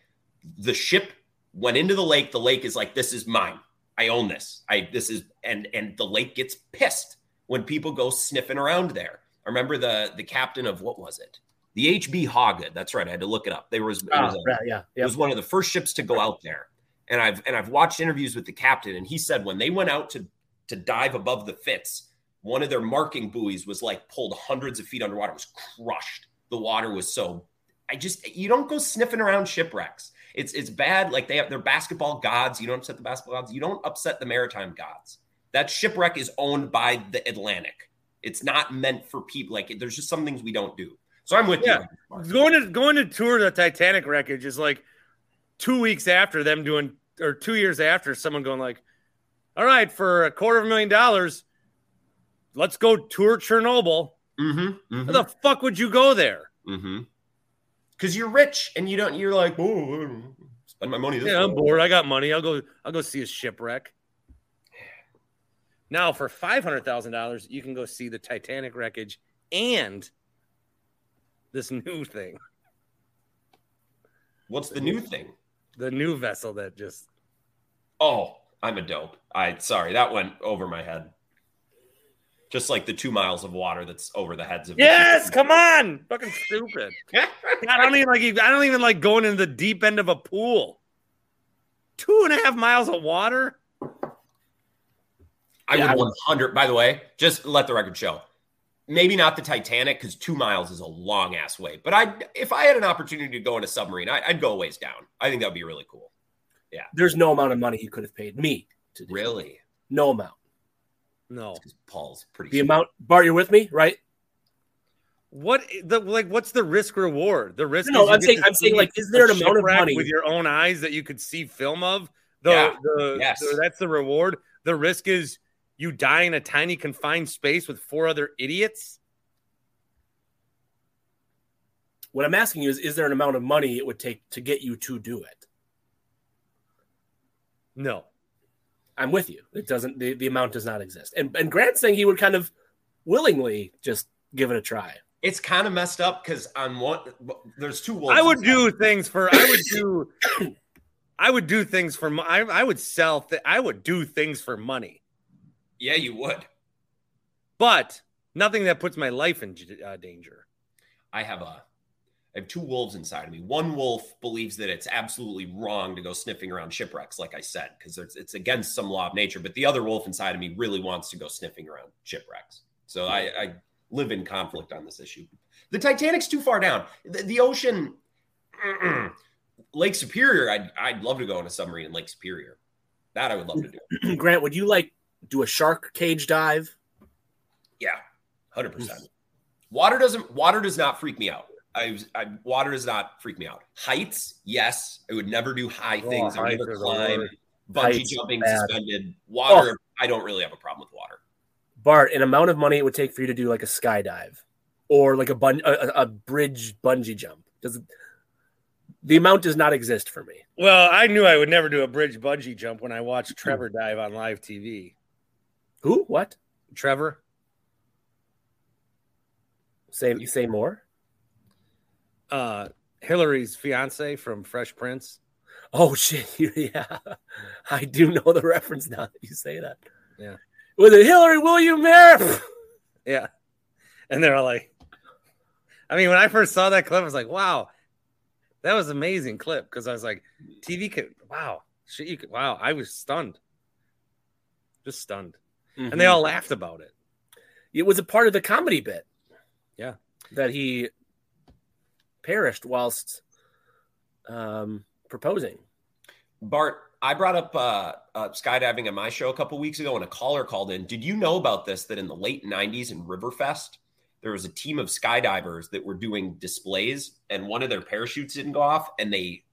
S5: the ship went into the lake. The lake is like this is mine. I own this. I this is and and the lake gets pissed when people go sniffing around there. I remember the the captain of what was it? The HB Hoggood. That's right. I had to look it up. There was, it
S4: Ah,
S5: was a-
S4: right, yeah,
S5: it was one of the first ships to go out there. And I've and I've watched interviews with the captain, and he said when they went out to to dive above the Fitz, one of their marking buoys was like pulled hundreds of feet underwater. It was crushed. The water was so. I just you don't go sniffing around shipwrecks. It's it's bad. Like they have their basketball gods. You don't upset the basketball gods. You don't upset the maritime gods. That shipwreck is owned by the Atlantic. It's not meant for people. Like there's just some things we don't do. So I'm with
S2: Yeah.
S5: you.
S2: Going to going to tour the Titanic wreckage is like two weeks after them doing, or two years after someone going like, "All right, for a quarter of a million dollars, let's go tour Chernobyl."
S5: Mm-hmm.
S2: How the fuck would you go there?
S5: Mm-hmm. Because you're rich and you don't. You're like, oh, spend my money this
S2: Yeah, I'm bored. I got money. I'll go. I'll go see a shipwreck. Now, for five hundred thousand dollars, you can go see the Titanic wreckage and this new thing,
S5: What's the new thing?
S2: the new vessel that just
S5: Oh, I'm a dope. I sorry that went over my head. Just like the two miles of water that's over the heads of
S2: Yes,
S5: people.
S2: come on. Fucking stupid. *laughs* I don't even like I don't even like going in the deep end of a pool. Two and a half miles of water.
S5: I
S4: Yeah, I
S5: would 100. By the way, just let the record show. Maybe not the Titanic because two miles is a long ass way. But I, if I had an opportunity to go in a submarine, I, I'd go a ways down. I think that'd be really cool. Yeah.
S4: There's no amount of money you could have paid me to do.
S5: Really,
S4: No amount.
S2: No.
S5: 'Cause Paul's pretty.
S4: The
S5: smart.
S4: amount, Bart, you're with me, right?
S2: What the like? What's the risk reward? The risk.
S4: No,
S2: is
S4: I'm saying- I'm saying, like, is there
S2: a
S4: an amount of money-
S2: with your own eyes that you could see film of? The,
S5: Yeah.
S2: the,
S5: Yes.
S2: the- that's the reward. The risk is you die in a tiny confined space with four other idiots.
S4: What I'm asking you is, is there an amount of money it would take to get you to do it?
S2: No,
S4: I'm with you. It doesn't. The, the amount does not exist. And and Grant's saying he would kind of willingly just give it a try.
S5: It's kind of messed up because on one, there's two wolves.
S2: I would
S5: inside.
S2: do things for. I would do. *coughs* I would do things for. I, I would sell. Th- I would do things for money,
S5: Yeah, you would.
S2: but nothing that puts my life in uh, danger.
S5: I have a I have two wolves inside of me. One wolf believes that it's absolutely wrong to go sniffing around shipwrecks, like I said, because it's, it's against some law of nature. But the other wolf inside of me really wants to go sniffing around shipwrecks. So I, I live in conflict on this issue. The Titanic's too far down. The, the ocean, *clears throat* Lake Superior. I'd I'd love to go on a submarine in Lake Superior. That I would love to do. *clears throat*
S4: Grant, would you like do a shark cage dive?
S5: Yeah, hundred percent. Water doesn't. Water does not freak me out. I, I water does not freak me out. Heights, yes, I would never do high
S2: Oh,
S5: things. I would never climb. Bungee
S4: Heights
S5: jumping,
S4: bad.
S5: suspended. Water, oh. I don't really have a problem with water.
S4: Bart, an amount of money it would take for you to do like a skydive or like a bun a, a- a bridge bungee jump. Does it, The amount does not exist for me.
S2: Well, I knew I would never do a bridge bungee jump when I watched hmm. Trevor dive on live TV.
S4: Who? What?
S2: Trevor?
S4: Say you say more?
S2: Uh Hillary's fiance from Fresh Prince.
S4: Oh *laughs* shit! Yeah, I do know the reference now that you say that.
S2: Yeah.
S4: Was it Hillary William there? *laughs*
S2: Yeah. And they're all like, I mean, when I first saw that clip, I was like, wow, that was an amazing clip. Because I was like, TV could, wow, shit, you could, wow, I was stunned. Just stunned. And they all laughed about it.
S4: It was a part of the comedy bit.
S2: Yeah.
S4: That he perished whilst um, proposing.
S5: Bart, I brought up uh, uh, skydiving on my show a couple weeks ago, and a caller called in. Did you know about this? That in the late '90s in Riverfest, there was a team of skydivers that were doing displays, and one of their parachutes didn't go off, and they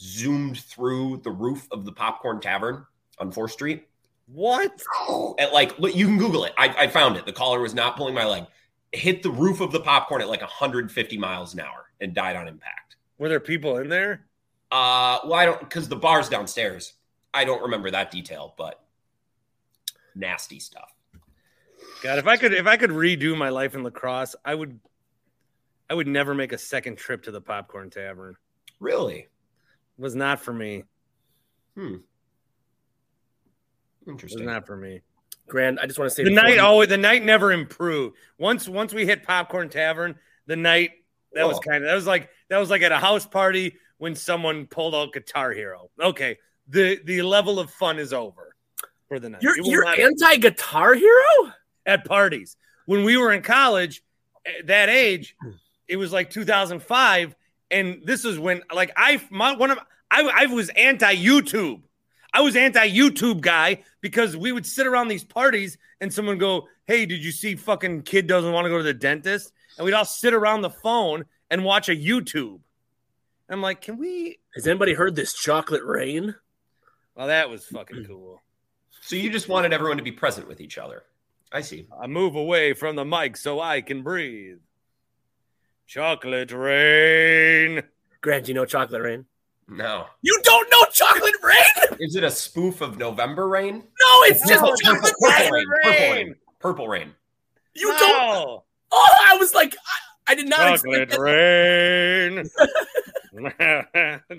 S5: zoomed through the roof of the Popcorn Tavern on Fourth Street.
S2: What? *gasps*
S5: At like, you can Google it. I, I found it. The caller was not pulling my leg. Hit the roof of the popcorn at like 150 miles an hour and died on impact.
S2: Were there people in there?
S5: Uh, well, I don't because the bar's downstairs. I don't remember that detail, but nasty stuff.
S2: God, if I could, if I could redo my life in La Crosse, I would, I would never make a second trip to the Popcorn Tavern.
S5: Really?
S2: It was not for me.
S5: Hmm.
S2: It was
S5: Interesting.
S2: not for me.
S4: Grant, I just want to say
S2: The night,
S4: you-
S2: always the night never improved. Once, once we hit Popcorn Tavern, the night that was
S5: oh.
S2: kind of that was like that was like at a house party when someone pulled out Guitar Hero. Okay, the the level of fun is over for the night.
S4: You're you're anti Guitar Hero?
S2: at parties. When we were in college, at that age, *clears throat* it was like 2005, and this is when like I my one of I I was anti YouTube. I was anti YouTube guy because we would sit around these parties and someone go, "Hey, did you see fucking kid doesn't want to go to the dentist?" And we'd all sit around the phone and watch a YouTube. I'm like, "Can we?"
S4: Has anybody heard this chocolate rain?
S2: Well, that was fucking cool.
S5: So you just wanted everyone to be present with each other. I see.
S2: I move away from the mic so I can breathe. Chocolate rain.
S4: Grant, you know chocolate rain?
S5: No.
S4: You don't know chocolate rain?
S5: Is it a spoof of November rain?
S4: No, it's just
S5: Purple,
S4: chocolate
S5: purple
S4: rain.
S5: rain. Purple rain. Purple rain.
S4: You don't.
S2: No.
S4: Oh, I was like, I, I did not expect
S2: Chocolate
S4: that.
S2: rain.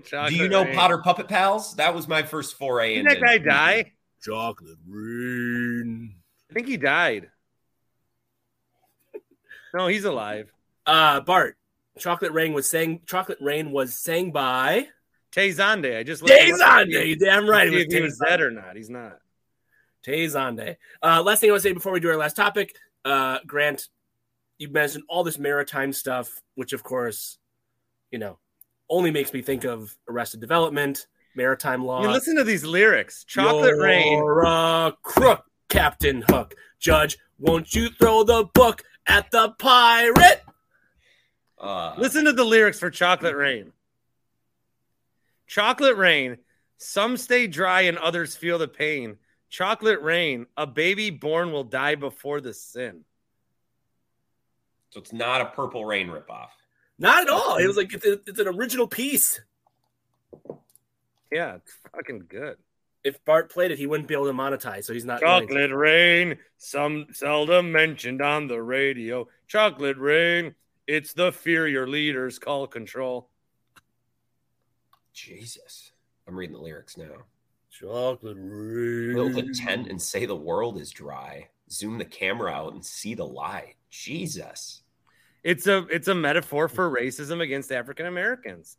S2: Chocolate *laughs*
S5: Do you know
S2: rain.
S5: Potter Puppet Pals? That was my first foray
S2: Didn't that guy die?
S4: Chocolate rain.
S2: I think he died. No, he's alive.
S4: Uh, Bart, chocolate rain was sang. Chocolate rain was sang by
S2: Tay Zonday. I just looked him up to
S4: Tay
S2: Zonday.
S4: You damn right. It
S2: if
S4: was
S2: he was dead or not. He's not.
S4: Tay Zonday. Uh, last thing I want to say before we do our last topic, uh, Grant, you mentioned all this maritime stuff, which of course, you know, only makes me think of Arrested Development, maritime law.
S2: I mean, listen to these lyrics. Chocolate rain.
S4: You're a crook, Captain Hook. Judge, won't you throw the book at the pirate?
S5: Uh,
S2: Listen to the lyrics for Chocolate Rain. Chocolate Rain, some stay dry and others feel the pain. Chocolate Rain, a baby born will die before the sin.
S5: So it's not a Purple Rain ripoff.
S4: Not at all. It was like it's, a, it's an original piece.
S2: Yeah, it's fucking good.
S4: If Bart played it, he wouldn't be able to monetize, so he's not.
S2: Chocolate Rain, some seldom mentioned on the radio. Chocolate Rain, it's the fear your leaders call control.
S5: Jesus. I'm reading the lyrics now.
S4: Chocolate rain.
S5: Build a tent and say the world is dry. Zoom the camera out and see the light. Jesus.
S2: It's a it's a metaphor for racism against African Americans.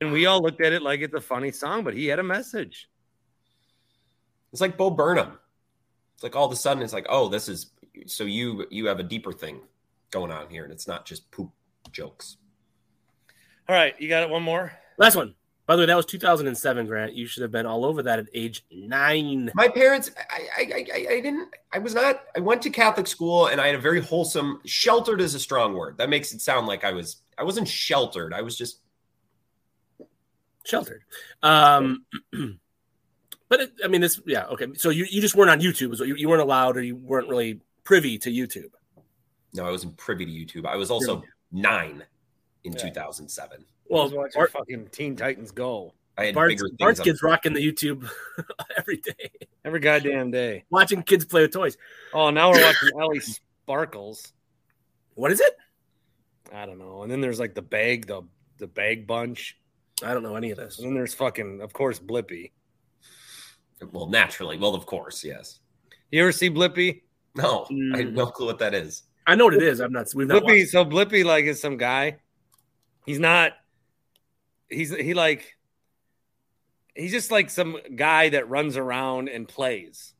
S2: And we all looked at it like it's a funny song, but he had a message.
S5: It's like Bo Burnham. It's like all of a sudden it's like, oh, this is so you you have a deeper thing going on here, and it's not just poop jokes.
S2: All right, you got it. One more.
S4: Last one. By the way, that was 2007, Grant. You should have been all over that at age nine.
S5: My parents, I, I, I, I didn't, I was not, I went to Catholic school and I had a very wholesome, sheltered is a strong word. That makes it sound like I was, I wasn't sheltered. I was just,
S4: Sheltered. Um, *clears throat* but it, I mean, this, yeah, okay. So you, you just weren't on YouTube. So you, you weren't allowed or you weren't really privy to YouTube.
S5: no, I wasn't privy to YouTube. I was also nine in
S2: Yeah.
S5: 2007.
S4: Well,
S2: Well, watch
S4: Bart,
S2: fucking Teen Titans go
S5: I had
S4: Bart's,
S5: bigger.
S4: Bart's
S5: on-
S4: kids rocking the YouTube *laughs* every day,
S2: every goddamn day.
S4: watching kids play with toys.
S2: Oh, now we're *coughs* watching Ellie Sparkles.
S4: What is it?
S2: I don't know. And then there's like the bag, the the bag bunch.
S4: I don't know any of this.
S2: And then there's fucking, of course, Blippi.
S5: Well, naturally. Well, of course, yes.
S2: You ever see Blippi?
S5: No, I
S4: Mm.
S5: have no clue what that is.
S4: I know what it is. I'm not. We've not.
S2: Blippi.
S4: watched-
S2: So Blippi like is some guy. He's not. He's he like. He's just like some guy that runs around and plays.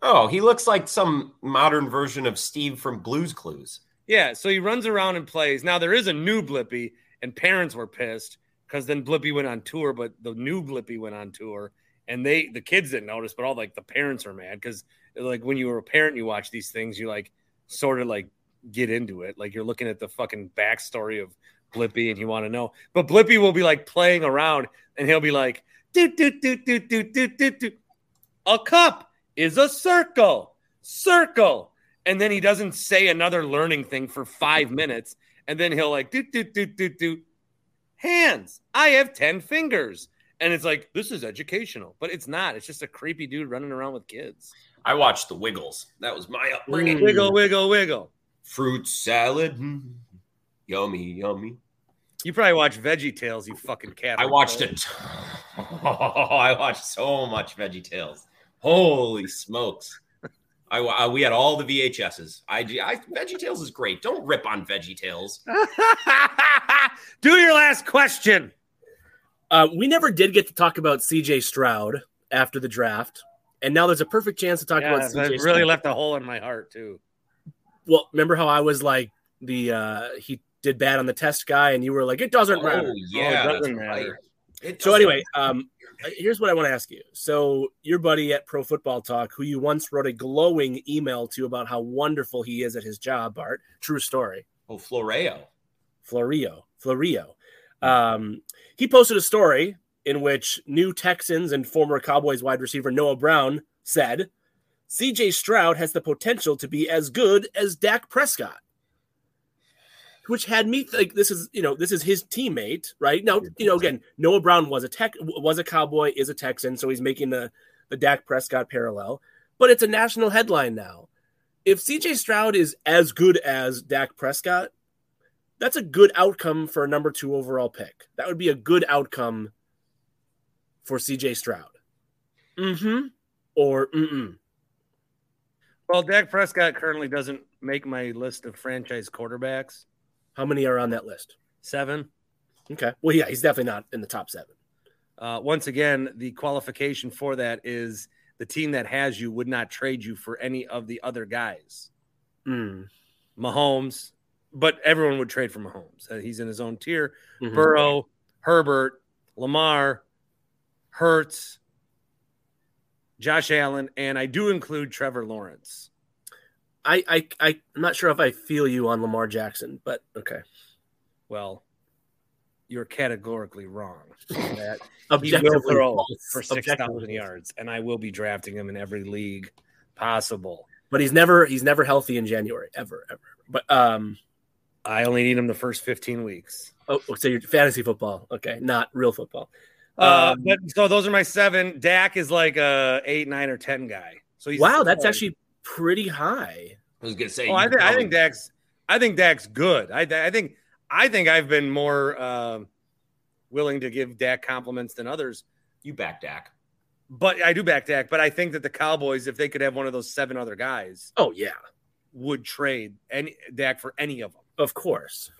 S5: Oh, he looks like some modern version of Steve from Blues Clues.
S2: Yeah, so he runs around and plays. Now there is a new Blippi, and parents were pissed because then Blippi went on tour, but the new Blippi went on tour, and they the kids didn't notice, but all like the parents are mad because like when you were a parent, you watch these things, you like sort of like get into it, like you're looking at the fucking backstory of Blippi and you want to know. But Blippi will be like playing around, and he'll be like, do do do do do do do do. A cup is a circle, circle and then he doesn't say another learning thing for five minutes, and then he'll like do do do do do hands. I have ten fingers, and it's like this is educational, but it's not. It's just a creepy dude running around with kids.
S5: I watched The Wiggles. That was my upbringing.
S2: Wiggle, wiggle, wiggle.
S5: Fruit salad. mm, Yummy, yummy.
S2: You probably watch Veggie Tales, you fucking cat.
S5: I watched it. *laughs* I watched so much Veggie Tales. Holy smokes. I, I- we had all the VHSs. I, I Veggie Tales is great. Don't rip on Veggie Tales. *laughs*
S2: Do your last question.
S4: Uh, we never did get to talk about C.J. Stroud after the draft, and now there's a perfect chance to talk
S2: Yeah,
S4: about
S2: that
S4: C.J.
S2: really
S4: Stroud.
S2: left a hole in my heart too.
S4: well, remember how I was like the uh, he did bad on the test guy, and you were like it doesn't matter.
S5: Oh, yeah.
S2: it doesn't matter.
S5: right. It
S4: So
S5: doesn't
S4: anyway, um, here's what I want to ask you. So your buddy at Pro Football Talk, who you once wrote a glowing email to about how wonderful he is at his job, Bart, true story,
S5: Oh, Floreo.
S4: Florio, Florio, um, he posted a story in which new Texans and former Cowboys wide receiver Noah Brown said, "C.J. Stroud has the potential to be as good as Dak Prescott." Which had me like this is you know this is his teammate right? Now you know again Noah Brown was a tech was a Cowboy is a Texan so he's making the the Dak Prescott parallel but it's a national headline now. If CJ Stroud is as good as Dak Prescott that's a good outcome for a number 2 overall pick. That would be a good outcome for CJ Stroud. Mm mhm or mm
S2: Well, Dak Prescott currently doesn't make my list of franchise quarterbacks.
S4: How many are on that list
S2: Seven.
S4: okay well yeah he's definitely not in the top 7
S2: Uh, once again, the qualification for that is the team that has you would not trade you for any of the other guys.
S4: mm.
S2: Mahomes, but everyone would trade for Mahomes. Uh, he's in his own tier.
S4: Mhm.
S2: Burrow, Herbert, Lamar, Hurts, Josh Allen, and I do include Trevor Lawrence.
S4: I, I I I'm not sure if I feel you on Lamar Jackson, but okay.
S2: Well, you're categorically wrong. That *laughs* he
S4: Objectively
S2: will throw for six thousand yards, and I will be drafting him in every league possible.
S4: But he's never he's never healthy in January ever ever. But um
S2: I only need him the first fifteen weeks.
S4: oh so you're fantasy football, okay, not real football.
S2: Uh,
S4: Um,
S2: but so those are my seven. Dak is like a eight, nine, or ten guy. So he's
S4: wow, that's actually pretty high.
S5: I was gonna say.
S2: Oh, I
S5: you
S2: think I think Dak's. I think Dak's good. I I think I think I've been more um willing to give Dak compliments than others.
S5: you back Dak.
S2: But I do back Dak. But I think that the Cowboys, if they could have one of those seven other guys,
S4: Oh yeah,
S2: would trade any Dak for any of them.
S4: of course.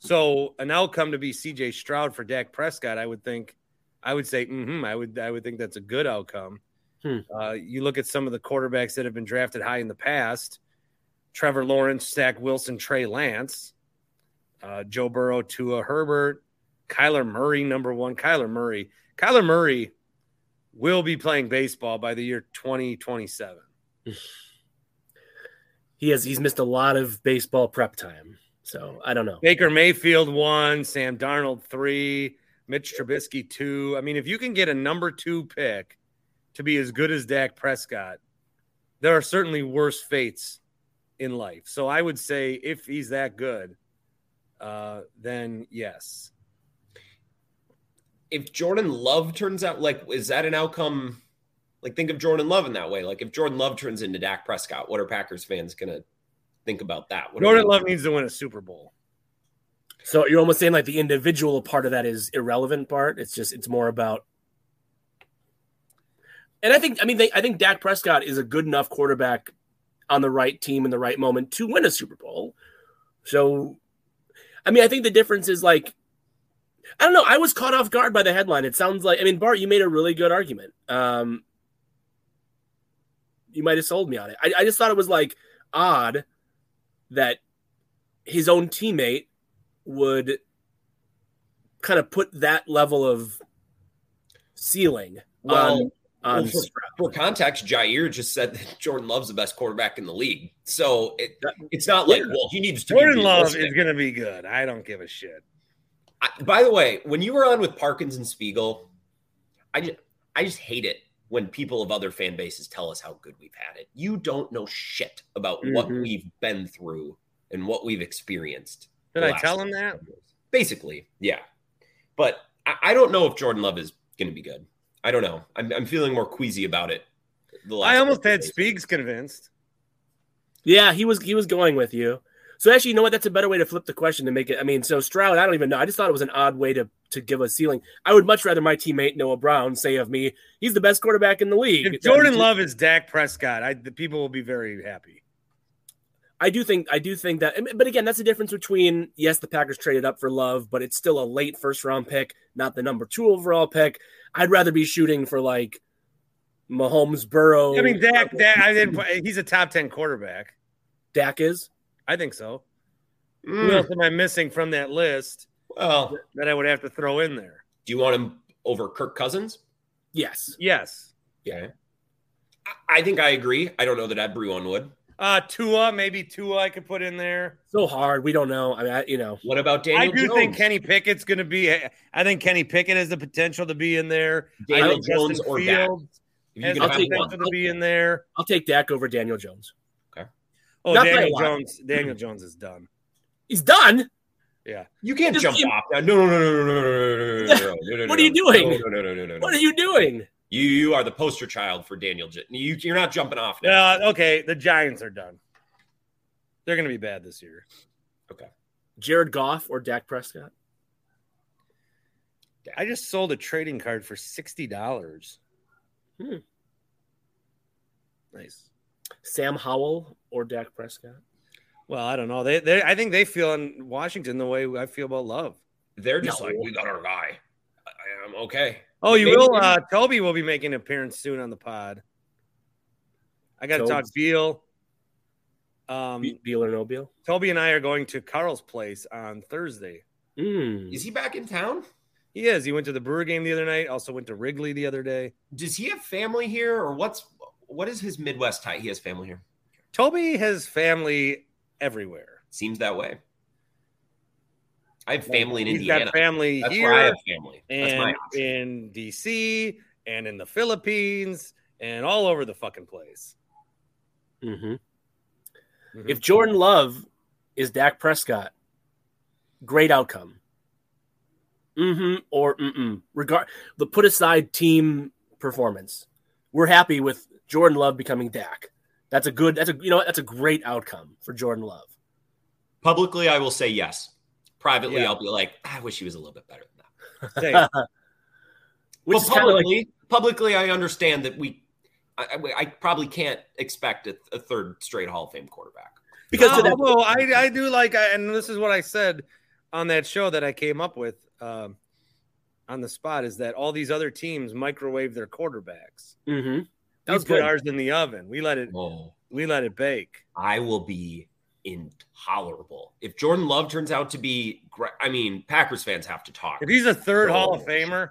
S2: So an outcome to be C.J. Stroud for Dak Prescott, I would think, I would say, hmm I would, I would think that's a good outcome.
S4: Hmm.
S2: Uh, you look at some of the quarterbacks that have been drafted high in the past: Trevor Lawrence, Zach Wilson, Trey Lance, uh, Joe Burrow, Tua Herbert, Kyler Murray, number one. Kyler Murray, Kyler Murray will be playing baseball by the year 2027. *sighs*
S4: He has he's missed a lot of baseball prep time. So I don't know.
S2: Baker Mayfield one, Sam Darnold three, Mitch Trubisky two. I mean, if you can get a number two pick to be as good as Dak Prescott, there are certainly worse fates in life. So I would say if he's that good, uh, then yes.
S5: if Jordan Love turns out like is that an outcome? Like think of Jordan Love in that way. Like if Jordan Love turns into Dak Prescott, what are Packers fans gonna think about that? What
S2: Jordan Love needs to win a Super Bowl.
S4: So you're almost saying like the individual part of that is irrelevant part. It's just it's more about. And I think I mean they, I think Dak Prescott is a good enough quarterback on the right team in the right moment to win a Super Bowl. So, I mean, I think the difference is like, I don't know. I was caught off guard by the headline. It sounds like I mean, Bart, you made a really good argument. Um, you might have sold me on it. I, I just thought it was like odd that his own teammate would kind of put that level of ceiling
S5: Well,
S4: on on
S5: well, for, for context, Jaire just said that *laughs* Jordan Love's the best quarterback in the league. So it, it's not like, well, he needs to be
S2: Jordan Love is going to be good. I don't give a shit.
S5: I, by the way, when you were on with Parkins and Spiegel, I just I just hate it when people of other fan bases tell us how good we've had it. You don't know shit about what
S2: Mhm.
S5: we've been through and what we've experienced.
S2: Did I tell him that?
S5: years. Basically, yeah. But I, I don't know if Jordan Love is going to be good. I don't know. I'm, I'm feeling more queasy about it. the last
S2: I almost had
S5: days.
S2: Speaks convinced.
S4: Yeah, he was he was going with you. So actually, you know what? That's a better way to flip the question to make it. I mean, so Stroud, I don't even know. I just thought it was an odd way to to give a ceiling. I would much rather my teammate Noah Brown say of me, he's the best quarterback in the league.
S2: If Jordan Love is Dak Prescott, I, the people will be very happy.
S4: I do think I do think that, but again, that's the difference between yes, the Packers traded up for Love, but it's still a late first round pick, not the number two overall pick. I'd rather be shooting for like Mahomes, Burrow.
S2: I mean, Dak, Dak I didn't, he's a top 10 quarterback.
S4: Dak is.
S2: I think so. Who
S5: Mm,
S2: else am I missing from that list
S5: well,
S2: that I would have to throw in there?
S5: do you want him over Kirk Cousins?
S4: Yes.
S2: Yes.
S5: Yeah. I- I think I agree. I don't know that everyone would.
S2: Uh, Tua, maybe Tua I could put in there.
S4: So hard. We don't know. I mean, I, you know,
S5: What about Daniel
S2: I do
S5: Jones?
S2: think Kenny Pickett's going to be. I think Kenny Pickett has the potential to be in there. I
S5: Daniel
S2: think
S5: Jones
S2: Justin
S5: or Dak.
S2: Fields
S5: If
S2: has
S5: you
S2: the
S5: can
S4: I'll
S5: have
S4: take
S5: one.
S2: potential to be in there.
S4: I'll take Dak over Daniel Jones. Okay.
S2: Oh,
S4: Not
S2: Daniel. Jones. Daniel Jones is done.
S4: He's done.
S2: Yeah.
S5: You can't jump off that. No, no, no, no, no, no, no, no, no, no, no, no, no, no, no, no, no, no, no, no.
S4: What are you
S5: no,
S4: doing?
S5: No, no, no, no, no, no.
S4: What are you doing?
S5: You you are the poster child for Daniel. J- You you're not jumping off now.
S2: Uh, okay, the Giants are done. They're going to be bad this year. Okay.
S4: Jared Goff or Dak Prescott?
S2: I just sold a trading card for sixty dollars.
S4: Hmm.
S2: Nice.
S4: Sam Howell or Dak Prescott?
S2: Well, I don't know. They, they, I think they feel in Washington the way I feel about Love.
S5: They're just
S4: No.
S5: like we got our guy. I, I'm okay.
S2: Oh, you
S5: Maybe-
S2: will. Uh, Toby will be making an appearance soon on the pod. I got to talk Beal. Um,
S4: Be- Beal or no Beal?
S2: Toby and I are going to Carl's place on Thursday.
S4: Mm.
S5: Is he back in town?
S2: He is. He went to the Brewer game the other night. Also went to Wrigley the other day.
S5: Does he have family here, or what's what is his Midwest tie? He has family here.
S2: Toby has family everywhere.
S5: Seems that way. I have family in
S2: He's
S5: Indiana.
S2: got family
S5: That's
S2: here
S5: where I have family. That's my
S2: and in DC and in the Philippines and all over the fucking place.
S4: hmm
S2: Mhm.
S4: If Jordan Love is Dak Prescott, great outcome. Mm-hmm or mm-mm. Regard the put aside team performance. We're happy with Jordan Love becoming Dak. That's a good. That's a you know that's a great outcome for Jordan Love.
S5: Publicly, I will say yes. Privately,
S2: Yeah.
S5: I'll be like, I wish he was a little bit better than that.
S2: Say, *laughs*
S4: Which
S5: but
S4: is kind of like
S5: publicly, publicly, I understand that we. I, I, I probably can't expect a, a third straight Hall of Fame quarterback.
S4: because to
S2: No,
S4: that,
S2: although I, I do like, and this is what I said on that show that I came up with um, on the spot is that all these other teams microwave their quarterbacks.
S4: Mhm. That
S2: We
S4: was
S2: put
S4: good.
S2: ours in the oven. We let it.
S5: Oh,
S2: We let it bake.
S5: I will be intolerable if Jordan Love turns out to be. I mean, Packers fans have to talk.
S2: If he's a third Hall of. Famer,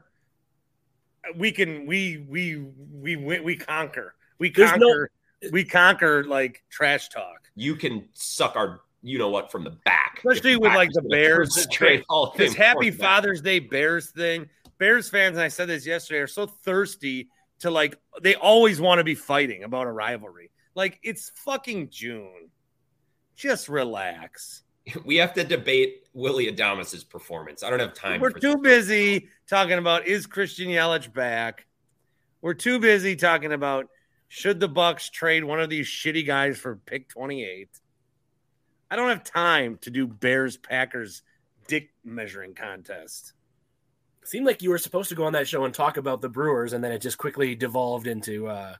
S2: uh, we can we we we we, we conquer. We
S4: There's no-
S2: conquer. we conquer like trash talk.
S5: You can suck our, you know what, from the back,
S2: Especially with, like, the Bears.
S5: straight Hall of
S2: This Happy. Father's Day Bears thing. Bears fans, and I said this yesterday, are so thirsty to like. They always want to be fighting about a rivalry. Like it's fucking June. Just relax. *laughs*
S5: We have to debate Willy Adames's performance. I don't have time.
S2: We're
S5: for
S2: too
S5: this.
S2: busy talking about is Christian Yelich back. We're too busy talking about should the Bucks trade one of these shitty guys for pick 28. I don't have time to do Bears Packers dick measuring contest.
S4: Seemed like you were supposed to go on that show and talk about the Brewers, and then it just quickly devolved into uh,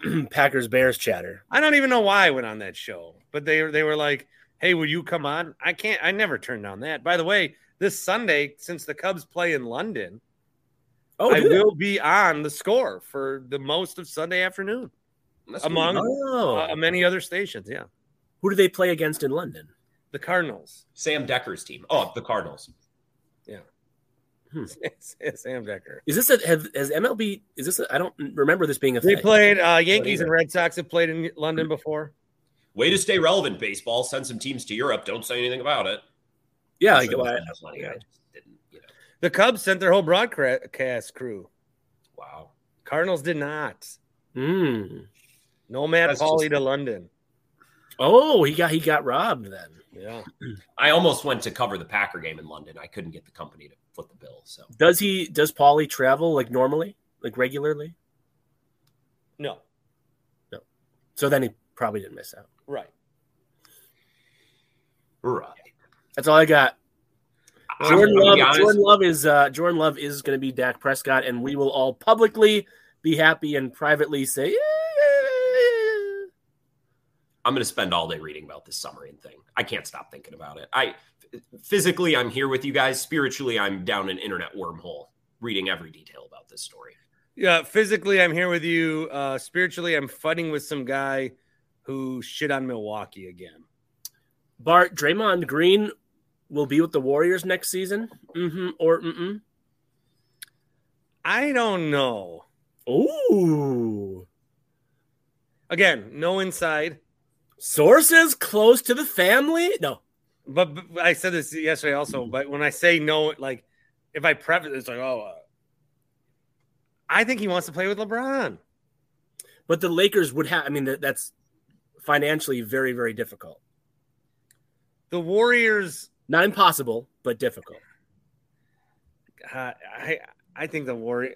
S4: *clears throat* Packers Bears chatter.
S2: I don't even know why I went on that show, but they they were like, "Hey, will you come on?" I can't. I never turned down that. By the way, this Sunday, since the Cubs play in London,
S4: Oh,
S2: I
S4: do
S2: will be on the score for the most of Sunday afternoon,
S5: That's
S2: among uh, many other stations. Yeah,
S4: who do they play against in London?
S2: the Cardinals.
S5: Sam Decker's team. Oh, the Cardinals. *laughs*
S2: Sam Decker.
S4: Is this a have, has MLB? Is this? I I don't remember this being a thing?
S2: They
S4: thing.
S2: played. Uh, Yankees and Red Sox have played in London before.
S5: Way to stay relevant, baseball. Send some teams to Europe. Don't say anything about it.
S4: yeah,
S5: I'm
S4: well, I-
S5: spent that. I just didn't, you know.
S2: The Cubs sent their whole broadcast crew.
S5: Wow.
S2: Cardinals did not.
S4: mm.
S2: No Matt
S5: That's
S2: Pauley
S5: just-
S2: to London.
S4: Oh, he got he got robbed then.
S2: Yeah. *clears throat*
S5: I almost went to cover the Packer game in London. I couldn't get the company to foot the bill. So
S4: Does he? Does Paulie travel like normally, like regularly?
S2: No. No.
S4: So then he probably didn't miss out.
S2: Right.
S5: right.
S4: That's all I got. Jordan Love, Jordan Love is uh, Jordan Love is going to be Dak Prescott, and we will all publicly be happy and privately say, "Yeah."
S5: I'm going to spend all day reading about this submarine thing. I can't stop thinking about it. I physically, I'm here with you guys. Spiritually, I'm down an internet wormhole reading every detail about this story.
S2: Yeah. Physically, I'm here with you. Uh, spiritually, I'm fighting with some guy who shit on Milwaukee again.
S4: Bart Draymond Green will be with the Warriors next season. Mm-hmm. Or mm-mm.
S2: I don't know.
S4: Ooh.
S2: Again, no inside.
S4: Sources close to the family. No.
S2: But, but I said this yesterday also. But when I say no, like if I preface, it's like, oh, uh, I think he wants to play with LeBron.
S4: But the Lakers would have. I mean, that, that's financially very, very difficult.
S2: The Warriors,
S4: Not impossible, but difficult.
S2: uh, I I think the Warrior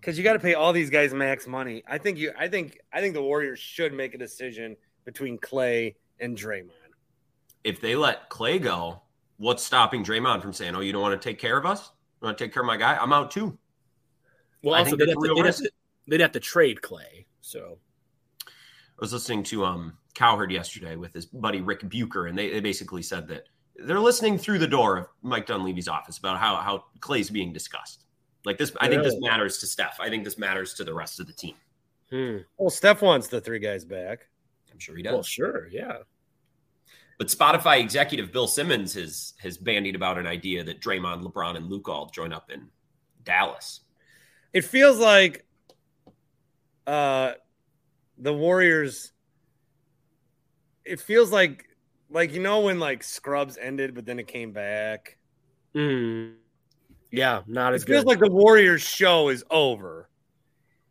S2: because you got to pay all these guys max money. I think you. I think I think the Warriors should make a decision between Klay and Draymond.
S5: If they let Klay go, what's stopping Draymond from saying, "Oh, you don't want to take care of us? You want to take care of my guy? I'm out too."
S4: Well,
S5: I
S4: also
S5: think
S4: they'd
S5: that's
S4: have, to, they'd, have to, they'd have to trade Klay. So
S5: I was listening to um Cowherd yesterday with his buddy Rick Bucher, and they, they basically said that they're listening through the door of Mike Dunleavy's office about how how Klay's being discussed. Like this, I think this matters to Steph. I think this matters to the rest of the team.
S4: hmm.
S2: Well, Steph wants the three guys back.
S5: I'm sure he does.
S4: well, sure, yeah.
S5: But Spotify executive Bill Simmons has has bandied about an idea that Draymond, LeBron, and Luka all join up in Dallas.
S2: It feels like uh the Warriors. It feels like like you know when like Scrubs ended, but then it came back.
S4: Mm. Yeah, not as good.
S2: It feels like the Warriors show is over.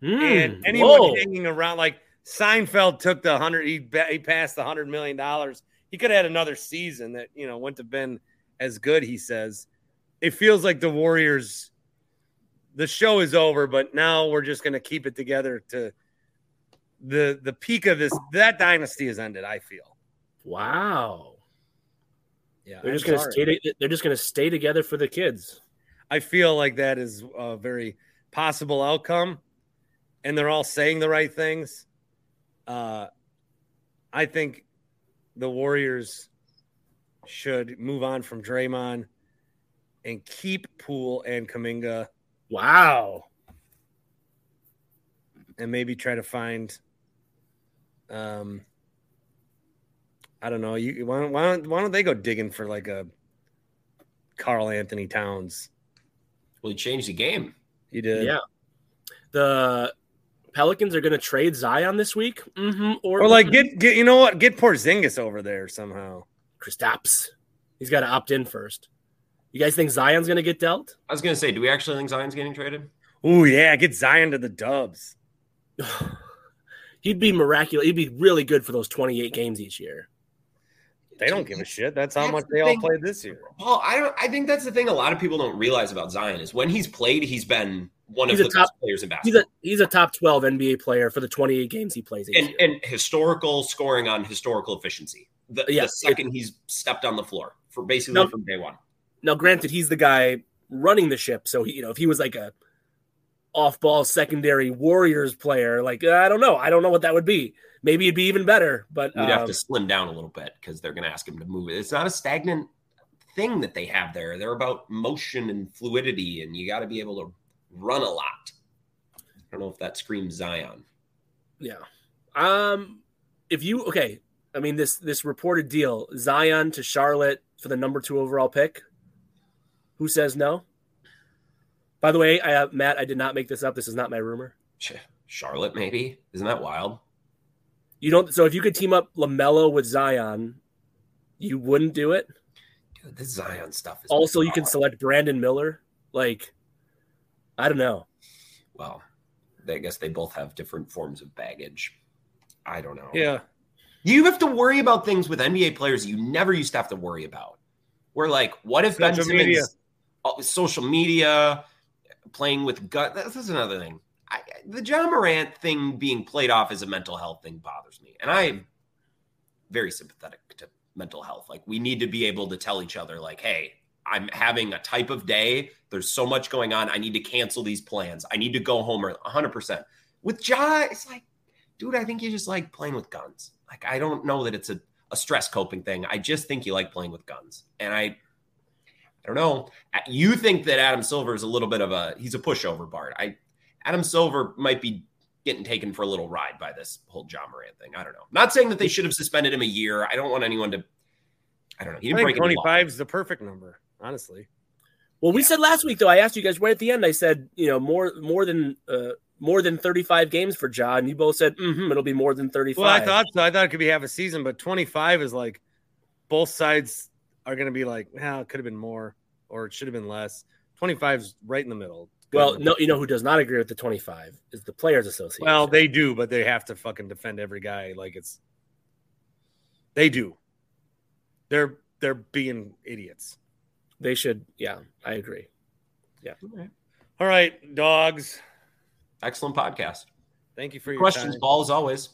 S4: Mm.
S2: and anyone
S4: Whoa.
S2: hanging around like Seinfeld took the hundred, he, he passed the hundred million dollars. He could have had another season that you know wouldn't have been as good. He says it feels like the Warriors. The show is over, but now we're just going to keep it together to the the peak of this. That dynasty has ended. I feel.
S4: Wow.
S2: Yeah,
S4: They're
S2: I'm
S4: just gonna stay. To, they're just gonna stay together for the kids.
S2: I feel like that is a very possible outcome, and they're all saying the right things. Uh, I think the Warriors should move on from Draymond and keep Poole and Kuminga,
S4: Wow.
S2: and maybe try to find. Um, I don't know. You why don't, why don't why don't they go digging for like a Karl-Anthony Towns?
S5: Well, he changed the game.
S2: He did,
S4: Yeah. The Pelicans are gonna trade Zion this week. Mm-hmm. Or,
S2: Or like get get you know what? Get Porzingis over there somehow.
S4: Kristaps. He's got to opt in first. You guys think Zion's gonna get dealt?
S5: I was going to say, do we actually think Zion's getting traded?
S2: Oh yeah, get Zion to the Dubs. *sighs*
S4: He'd be miraculous. He'd be really good for those 28 games each year.
S2: They don't give a shit. That's how
S5: That's
S2: much
S5: the
S2: they all
S5: thing.
S2: played this year.
S5: Paul, I don't. I think that's the thing. A lot of people don't realize about Zion is when he's played, he's been one
S4: He's
S5: of the
S4: top-
S5: best players in
S4: He's
S5: basketball.
S4: a he's a top twelve NBA player for the twenty eight games he plays. each
S5: and, and historical scoring on historical efficiency. The,
S4: Yeah,
S5: the second he's stepped on the floor for basically
S4: No.
S5: from day one.
S4: Now, granted, he's the guy running the ship, so he, you know if he was like a off-ball secondary Warriors player, like I don't know, I don't know what that would be. Maybe it'd be even better, but
S5: You'd have
S4: um,
S5: to slim down a little bit because they're going to ask him to move it. It's not a stagnant thing that they have there. They're about motion and fluidity, and you got to be able to run a lot. I don't know if that screams Zion.
S4: yeah. Um, if you okay, I mean this this reported deal, Zion to Charlotte for the number two overall pick. Who says no? By the way, I, uh, Matt, I did not make this up. This is not my rumor.
S5: Charlotte, maybe isn't that wild?
S4: You don't. So if you could team up LaMelo with Zion, you wouldn't do it.
S5: Dude, this Zion stuff is
S4: Also, you can select Brandon Miller. Like, I don't know.
S5: Well, I guess they both have different forms of baggage. I don't know.
S2: Yeah.
S5: You have to worry about things with NBA players you never used to have to worry about. We're like, what if Ben
S2: Social
S5: Simmons,
S2: media.
S5: uh, social media, playing with gut? That's, that's another thing. I, the Ja Morant thing being played off as a mental health thing bothers me, and I'm very sympathetic to mental health. Like, we need to be able to tell each other, like, hey, I'm having a type of day. There's so much going on. I need to cancel these plans. I need to go home or 100%. With Ja, it's like, dude, I think you just like playing with guns. Like, I don't know that it's a, a stress coping thing. I just think you like playing with guns. And I, I don't know. You think that Adam Silver is a little bit of a, he's a pushover, Bart. I, Adam Silver might be getting taken for a little ride by this whole Ja Morant thing. I don't know. Not saying that they should have suspended him a year. I don't want anyone to, I don't know. He didn't
S2: think
S5: break
S2: 25 is the perfect number, honestly.
S4: Well, we said last week though. I asked you guys right at the end. I said, you know, more more than uh, more than thirty five games for John. You both said, mm-hmm, it'll be more than thirty five.
S2: Well, I thought so. I thought it could be half a season, but 25 is like both sides are going to be like, well, it could have been more or it should have been less. 25 is right in the middle. Good
S4: Well, no, you know who does not agree with the twenty five is the Players Association.
S2: Well, they do, but they have to fucking defend every guy like it's. They do. They're they're being idiots.
S4: they should. Yeah, I agree. Yeah.
S2: All right, dogs.
S5: Excellent podcast.
S2: Thank you for your
S5: Questions,
S2: time.
S5: ball as always.